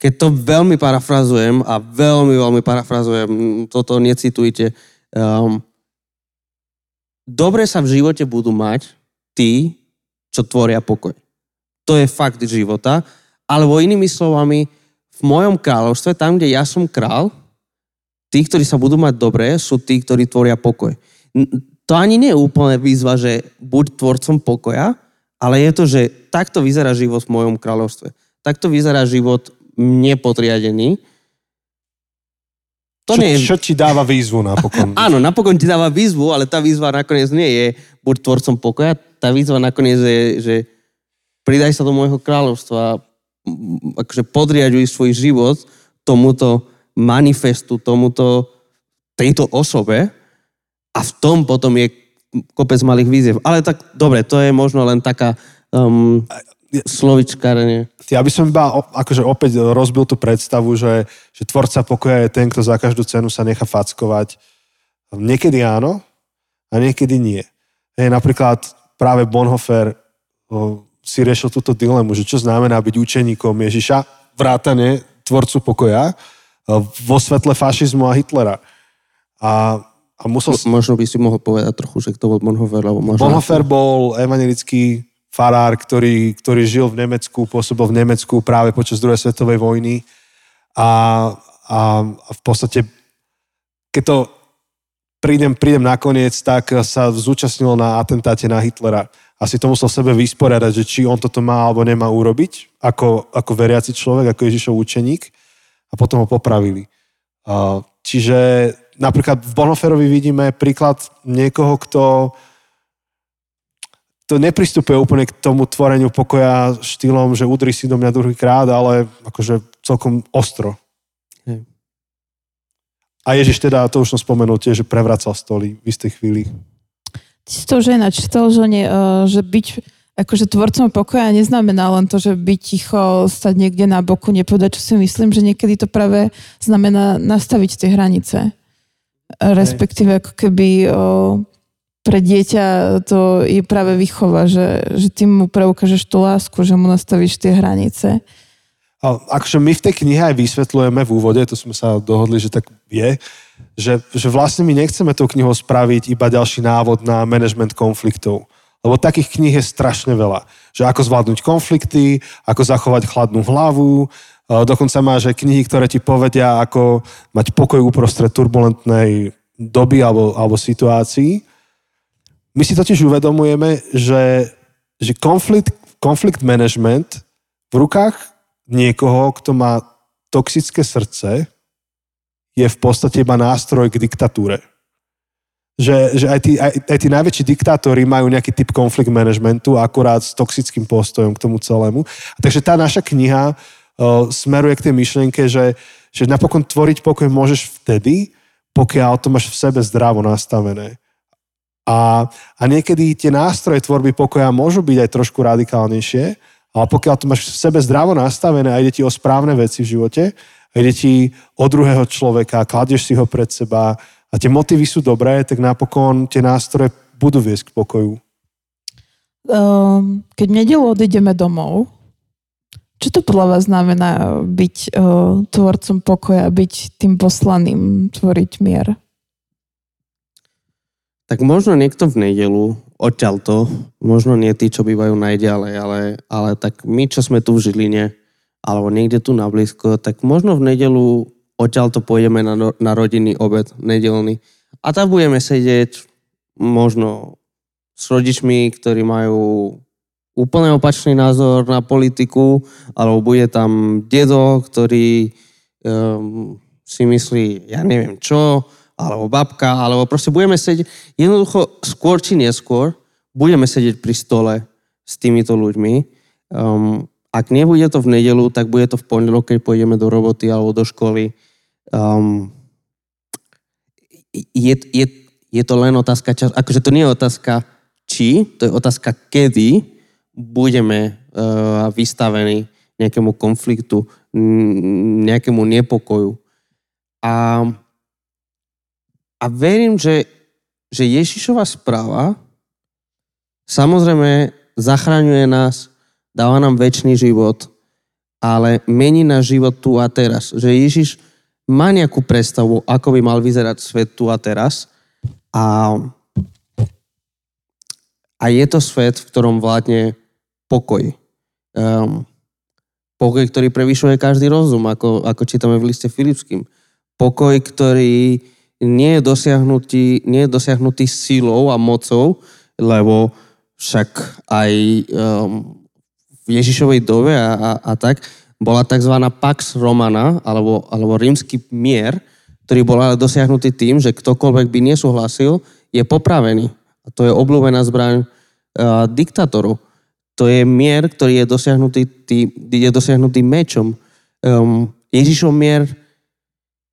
keď to veľmi parafrazujem a veľmi, veľmi parafrazujem, toto necitujte, um, dobre sa v živote budú mať tí, čo tvoria pokoj. To je fakt života. Alebo inými slovami, v mojom kráľovstve, tam, kde ja som král, tí, ktorí sa budú mať dobre, sú tí, ktorí tvoria pokoj. To ani nie je úplne výzva, že buď tvorcom pokoja, ale je to, že takto vyzerá život v mojom kráľovstve. Takto vyzerá život nepodriadený to čo, nie je... čo ti dáva výzvu napokon? Áno, napokon ti dáva výzvu, ale tá výzva nakoniec nie je buď tvorcom pokoja, tá výzva nakoniec je, že pridaj sa do môjho kráľovstva, akože podriaduj svoj život tomuto manifestu, tomuto, tejto osobe a v tom potom je kopec malých výziev. Ale tak dobre, to je možno len taká um, slovičkárenie. Ja by som iba akože opäť rozbil tú predstavu, že, že tvorca pokoja je ten, kto za každú cenu sa nechá fackovať. Niekedy áno a niekedy nie. Hej, napríklad práve Bonhoeffer o, si riešil túto dilemu, že čo znamená byť učeníkom Ježiša, vrátane tvorcu pokoja, vo svetle fašizmu a Hitlera. A, a musel, Možno by si mohol povedať trochu, že kto bol Bonhoeffer, alebo možno... Bonhoeffer bol evangelický farár, ktorý, ktorý žil v Nemecku, pôsobil v Nemecku práve počas druhej svetovej vojny a, a, a v podstate, keď to prídem, prídem nakoniec, tak sa zúčastnil na atentáte na Hitlera. Asi to musel sebe vysporiadať, že či on toto má alebo nemá urobiť, ako, ako veriaci človek, ako Ježišov učeník a potom ho popravili. Čiže napríklad v Bonhoefferovi vidíme príklad niekoho, kto to nepristupuje úplne k tomu tvoreniu pokoja štýlom, že udri si do mňa druhý krát, ale akože celkom ostro. Hej. A Ježiš teda, to už som spomenul tiež, že prevracal stoly v istej chvíli. Ty si to už aj načítal, že, nie, eh, že byť akože tvorcom pokoja neznamená len to, že byť ticho, stať niekde na boku, nepovedať, čo si myslím, že niekedy to práve znamená nastaviť tie hranice. Respektíve ako keby o, pre dieťa to je práve výchova, že, že ty mu preukážeš tú lásku, že mu nastavíš tie hranice. A akože my v tej knihe aj vysvetľujeme v úvode, to sme sa dohodli, že tak je, že, že vlastne my nechceme tou knihou spraviť iba ďalší návod na management konfliktov. Lebo takých kníh je strašne veľa. Že ako zvládnuť konflikty, ako zachovať chladnú hlavu, e, dokonca máš aj knihy, ktoré ti povedia, ako mať pokoj uprostred turbulentnej doby alebo, alebo situácií. My si totiž uvedomujeme, že, že konflikt, konflikt management v rukách niekoho, kto má toxické srdce, je v podstate iba nástroj k diktatúre. Že, že aj, tí, aj, aj tí najväčší diktátori majú nejaký typ konflikt managementu, akurát s toxickým postojom k tomu celému. Takže tá naša kniha uh, smeruje k tej myšlienke, že, že napokon tvoriť pokoj môžeš vtedy, pokiaľ to máš v sebe zdravo nastavené. A, a niekedy tie nástroje tvorby pokoja môžu byť aj trošku radikálnejšie, ale pokiaľ to máš v sebe zdravo nastavené a ide ti o správne veci v živote, a ide ti o druhého človeka, kladieš si ho pred seba a tie motívy sú dobré, tak napokon tie nástroje budú viesť k pokoju. Um, keď nedelu odídeme domov, čo to podľa vás znamená byť uh, tvorcom pokoja, byť tým poslaným, tvoriť mier? Tak možno niekto v nedelu, odtiaľto, možno nie tí, čo bývajú najďalej, ale, ale tak my, čo sme tu v Žiline, alebo niekde tu na blízko, tak možno v nedelu odtiaľto pôjdeme na, na rodinný obed nedelný. A tam budeme sedieť možno s rodičmi, ktorí majú úplne opačný názor na politiku, alebo bude tam dedo, ktorý um, si myslí, ja neviem čo, alebo babka, alebo proste budeme sedieť, jednoducho skôr či neskôr budeme sedieť pri stole s týmito ľuďmi. Um, ak nebude to v nedelu, tak bude to v pondelok, keď pôjdeme do roboty alebo do školy. Um, je, je, je to len otázka času, akože to nie je otázka či, to je otázka kedy budeme uh, vystavení nejakému konfliktu, nejakému nepokoju. A a verím, že, že Ježišova správa samozrejme zachraňuje nás, dáva nám väčší život, ale mení náš život tu a teraz. Že Ježiš má nejakú predstavu, ako by mal vyzerať svet tu a teraz. A, a je to svet, v ktorom vládne pokoj. Um, pokoj, ktorý prevyšuje každý rozum, ako, ako čítame v liste Filipským. Pokoj, ktorý nie je dosiahnutý, nie je dosiahnutý silou a mocou, lebo však aj um, v Ježišovej dobe a, a, a tak bola tzv. Pax Romana, alebo, alebo rímsky mier, ktorý bol ale dosiahnutý tým, že ktokoľvek by nesúhlasil, je popravený. A to je obľúbená zbraň uh, diktátorov. To je mier, ktorý je dosiahnutý, tý, je dosiahnutý mečom. Um, Ježišov mier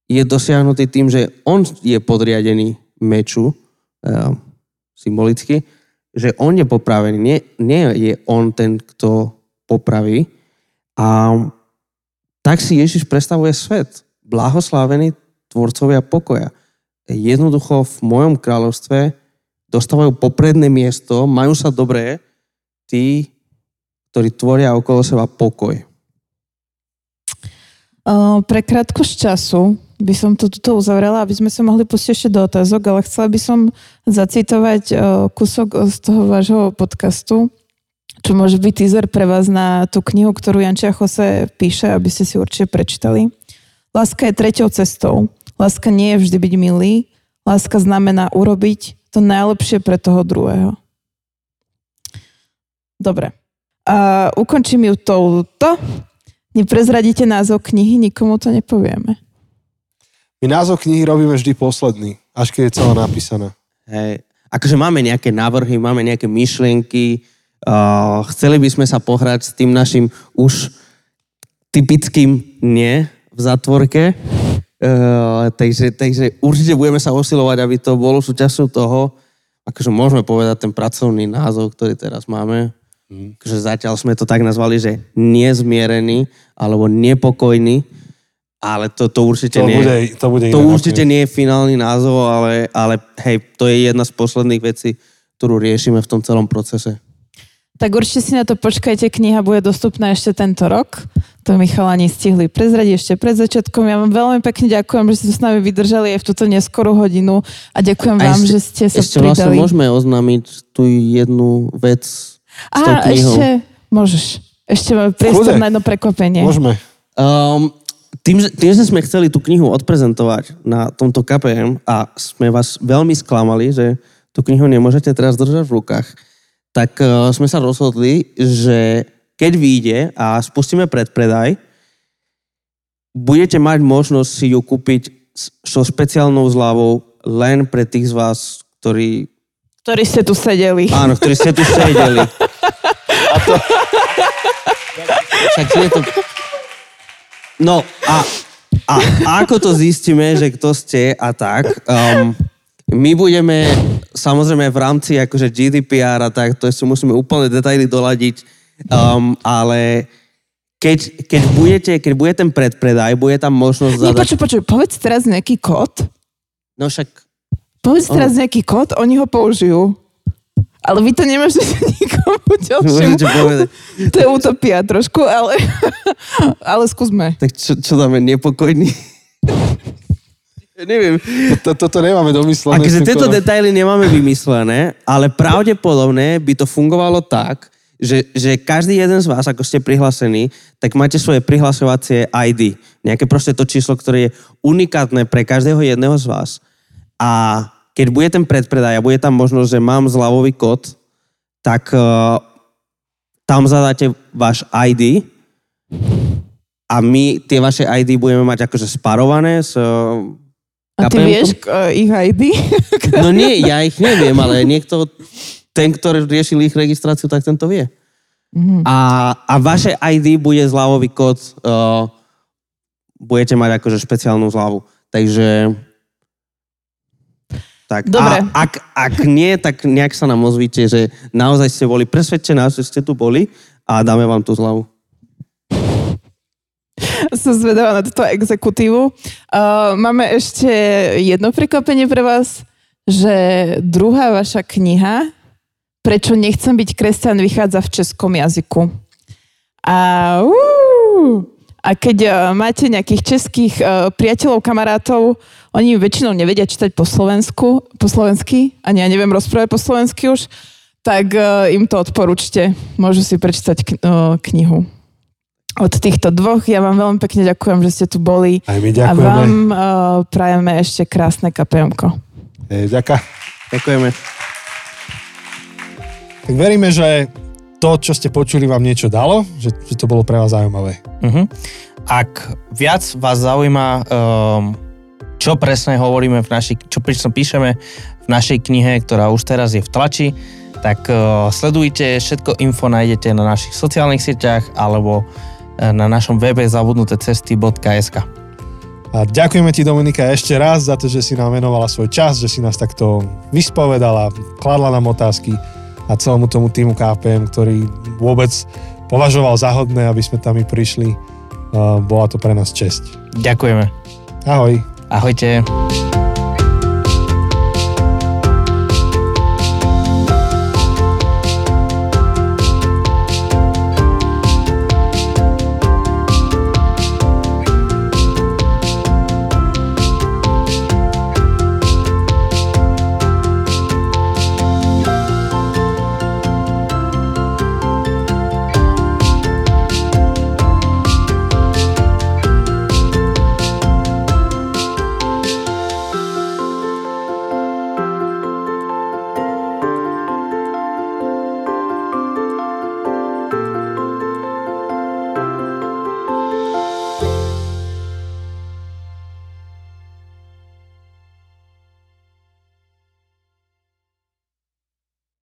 je dosiahnutý tým, že on je podriadený meču, uh, symbolicky, že on je popravený, nie, nie je on ten, kto popraví. A tak si Ježiš predstavuje svet. Blahoslávený tvorcovia pokoja. Jednoducho v mojom kráľovstve dostávajú popredné miesto, majú sa dobré tí, ktorí tvoria okolo seba pokoj. Uh, pre krátkosť času by som to tuto uzavrela, aby sme sa mohli pustiť ešte do otázok, ale chcela by som zacitovať uh, kúsok z toho vášho podcastu, čo môže byť teaser pre vás na tú knihu, ktorú Jančia Jose píše, aby ste si určite prečítali. Láska je treťou cestou. Láska nie je vždy byť milý. Láska znamená urobiť to najlepšie pre toho druhého. Dobre. A ukončím ju touto. Neprezradíte názov knihy, nikomu to nepovieme. My názov knihy robíme vždy posledný, až keď je celá napísaná. Hej. Akože máme nejaké návrhy, máme nejaké myšlienky, uh, chceli by sme sa pohrať s tým našim už typickým nie v zatvorke, uh, takže, takže určite budeme sa osilovať, aby to bolo súčasťou toho, akože môžeme povedať ten pracovný názov, ktorý teraz máme, Mm. Zatiaľ sme to tak nazvali, že nezmierený alebo nepokojný, ale to, to určite To nie bude, to bude to určite nie je finálny názov, ale, ale hej, to je jedna z posledných vecí, ktorú riešime v tom celom procese. Tak určite si na to počkajte, kniha bude dostupná ešte tento rok. To Michalani stihli prezradiť ešte pred začiatkom. Ja vám veľmi pekne ďakujem, že ste s nami vydržali aj v túto neskorú hodinu a ďakujem A vám, ešte- že ste sa Ešte vlastne pridali. môžeme oznámiť tú jednu vec s tou knihou. ešte môžeš. Ešte máme priestor Kľudne. na jedno prekvapenie. Môžeme. Um, tým, tým, že sme chceli tú knihu odprezentovať na tomto KPM a sme vás veľmi sklamali, že tú knihu nemôžete teraz držať v rukách, tak uh, sme sa rozhodli, že keď vyjde a spustíme predpredaj, budete mať možnosť si ju kúpiť so špeciálnou zľavou len pre tých z vás, ktorí, Ktorí ste tu sedeli. áno, ktorí ste tu sedeli. Však je to... No a, a ako to zistíme, že kto ste a tak, um, my budeme samozrejme v rámci akože GDPR a tak, to ešte musíme úplne detaily doladiť, um, ale keď, keď, budete, keď bude ten predpredaj, bude tam možnosť Nie, zadať... počuj, počuj, povedz teraz nejaký kód. No však Povedz teraz nejaký kód, oni ho použijú. Ale vy to nemôžete nikomu ďalšiemu. môžete povedať. To je utopia trošku, ale, ale skúsme. Tak čo, čo dáme, nepokojný? ja neviem. To- Toto nemáme domyslené. Akože tieto detaily nemáme vymyslené, ale pravdepodobne by to fungovalo tak, že, že každý jeden z vás, ako ste prihlásení, tak máte svoje prihlasovacie ID. Nejaké proste to číslo, ktoré je unikátne pre každého jedného z vás. A keď bude ten predpredaj a bude tam možnosť, že mám zľavový kód, tak uh, tam zadáte váš ID a my tie vaše ID budeme mať akože sparované s uh, A ty vieš uh, ich ID? No nie, ja ich neviem, ale niekto, ten, ktorý riešil ich registráciu, tak ten to vie. Mhm. A, a vaše ID bude zľavový kód, uh, budete mať akože špeciálnu zľavu. Takže... Tak, Dobre. A ak, ak nie, tak nejak sa nám ozvíte, že naozaj ste boli presvedčená, že ste tu boli a dáme vám tú zľavu. Som zvedavá na túto exekutívu. Uh, máme ešte jedno prekvapenie pre vás, že druhá vaša kniha Prečo nechcem byť kresťan vychádza v českom jazyku. A, uh, a keď uh, máte nejakých českých uh, priateľov, kamarátov, oni väčšinou nevedia čítať po slovensku, po slovensky, ani ja neviem rozprávať po slovensky už, tak uh, im to odporúčte. Môžu si prečítať kn- knihu od týchto dvoch. Ja vám veľmi pekne ďakujem, že ste tu boli. Aj my A ďakujeme. vám uh, prajeme ešte krásne KPMko. Ďaká. Ďakujeme. Tak veríme, že to, čo ste počuli, vám niečo dalo, že, že to bolo pre vás zaujímavé. Uh-huh. Ak viac vás zaujíma, um, čo presne hovoríme v našej, čo presne píšeme v našej knihe, ktorá už teraz je v tlači, tak uh, sledujte, všetko info nájdete na našich sociálnych sieťach alebo uh, na našom webe zabudnutecesty.sk. A ďakujeme ti, Dominika, ešte raz za to, že si nám venovala svoj čas, že si nás takto vyspovedala, kladla nám otázky a celému tomu týmu KPM, ktorý vôbec považoval za hodné, aby sme tam i prišli. Uh, bola to pre nás česť. Ďakujeme. Ahoj. Ahojte.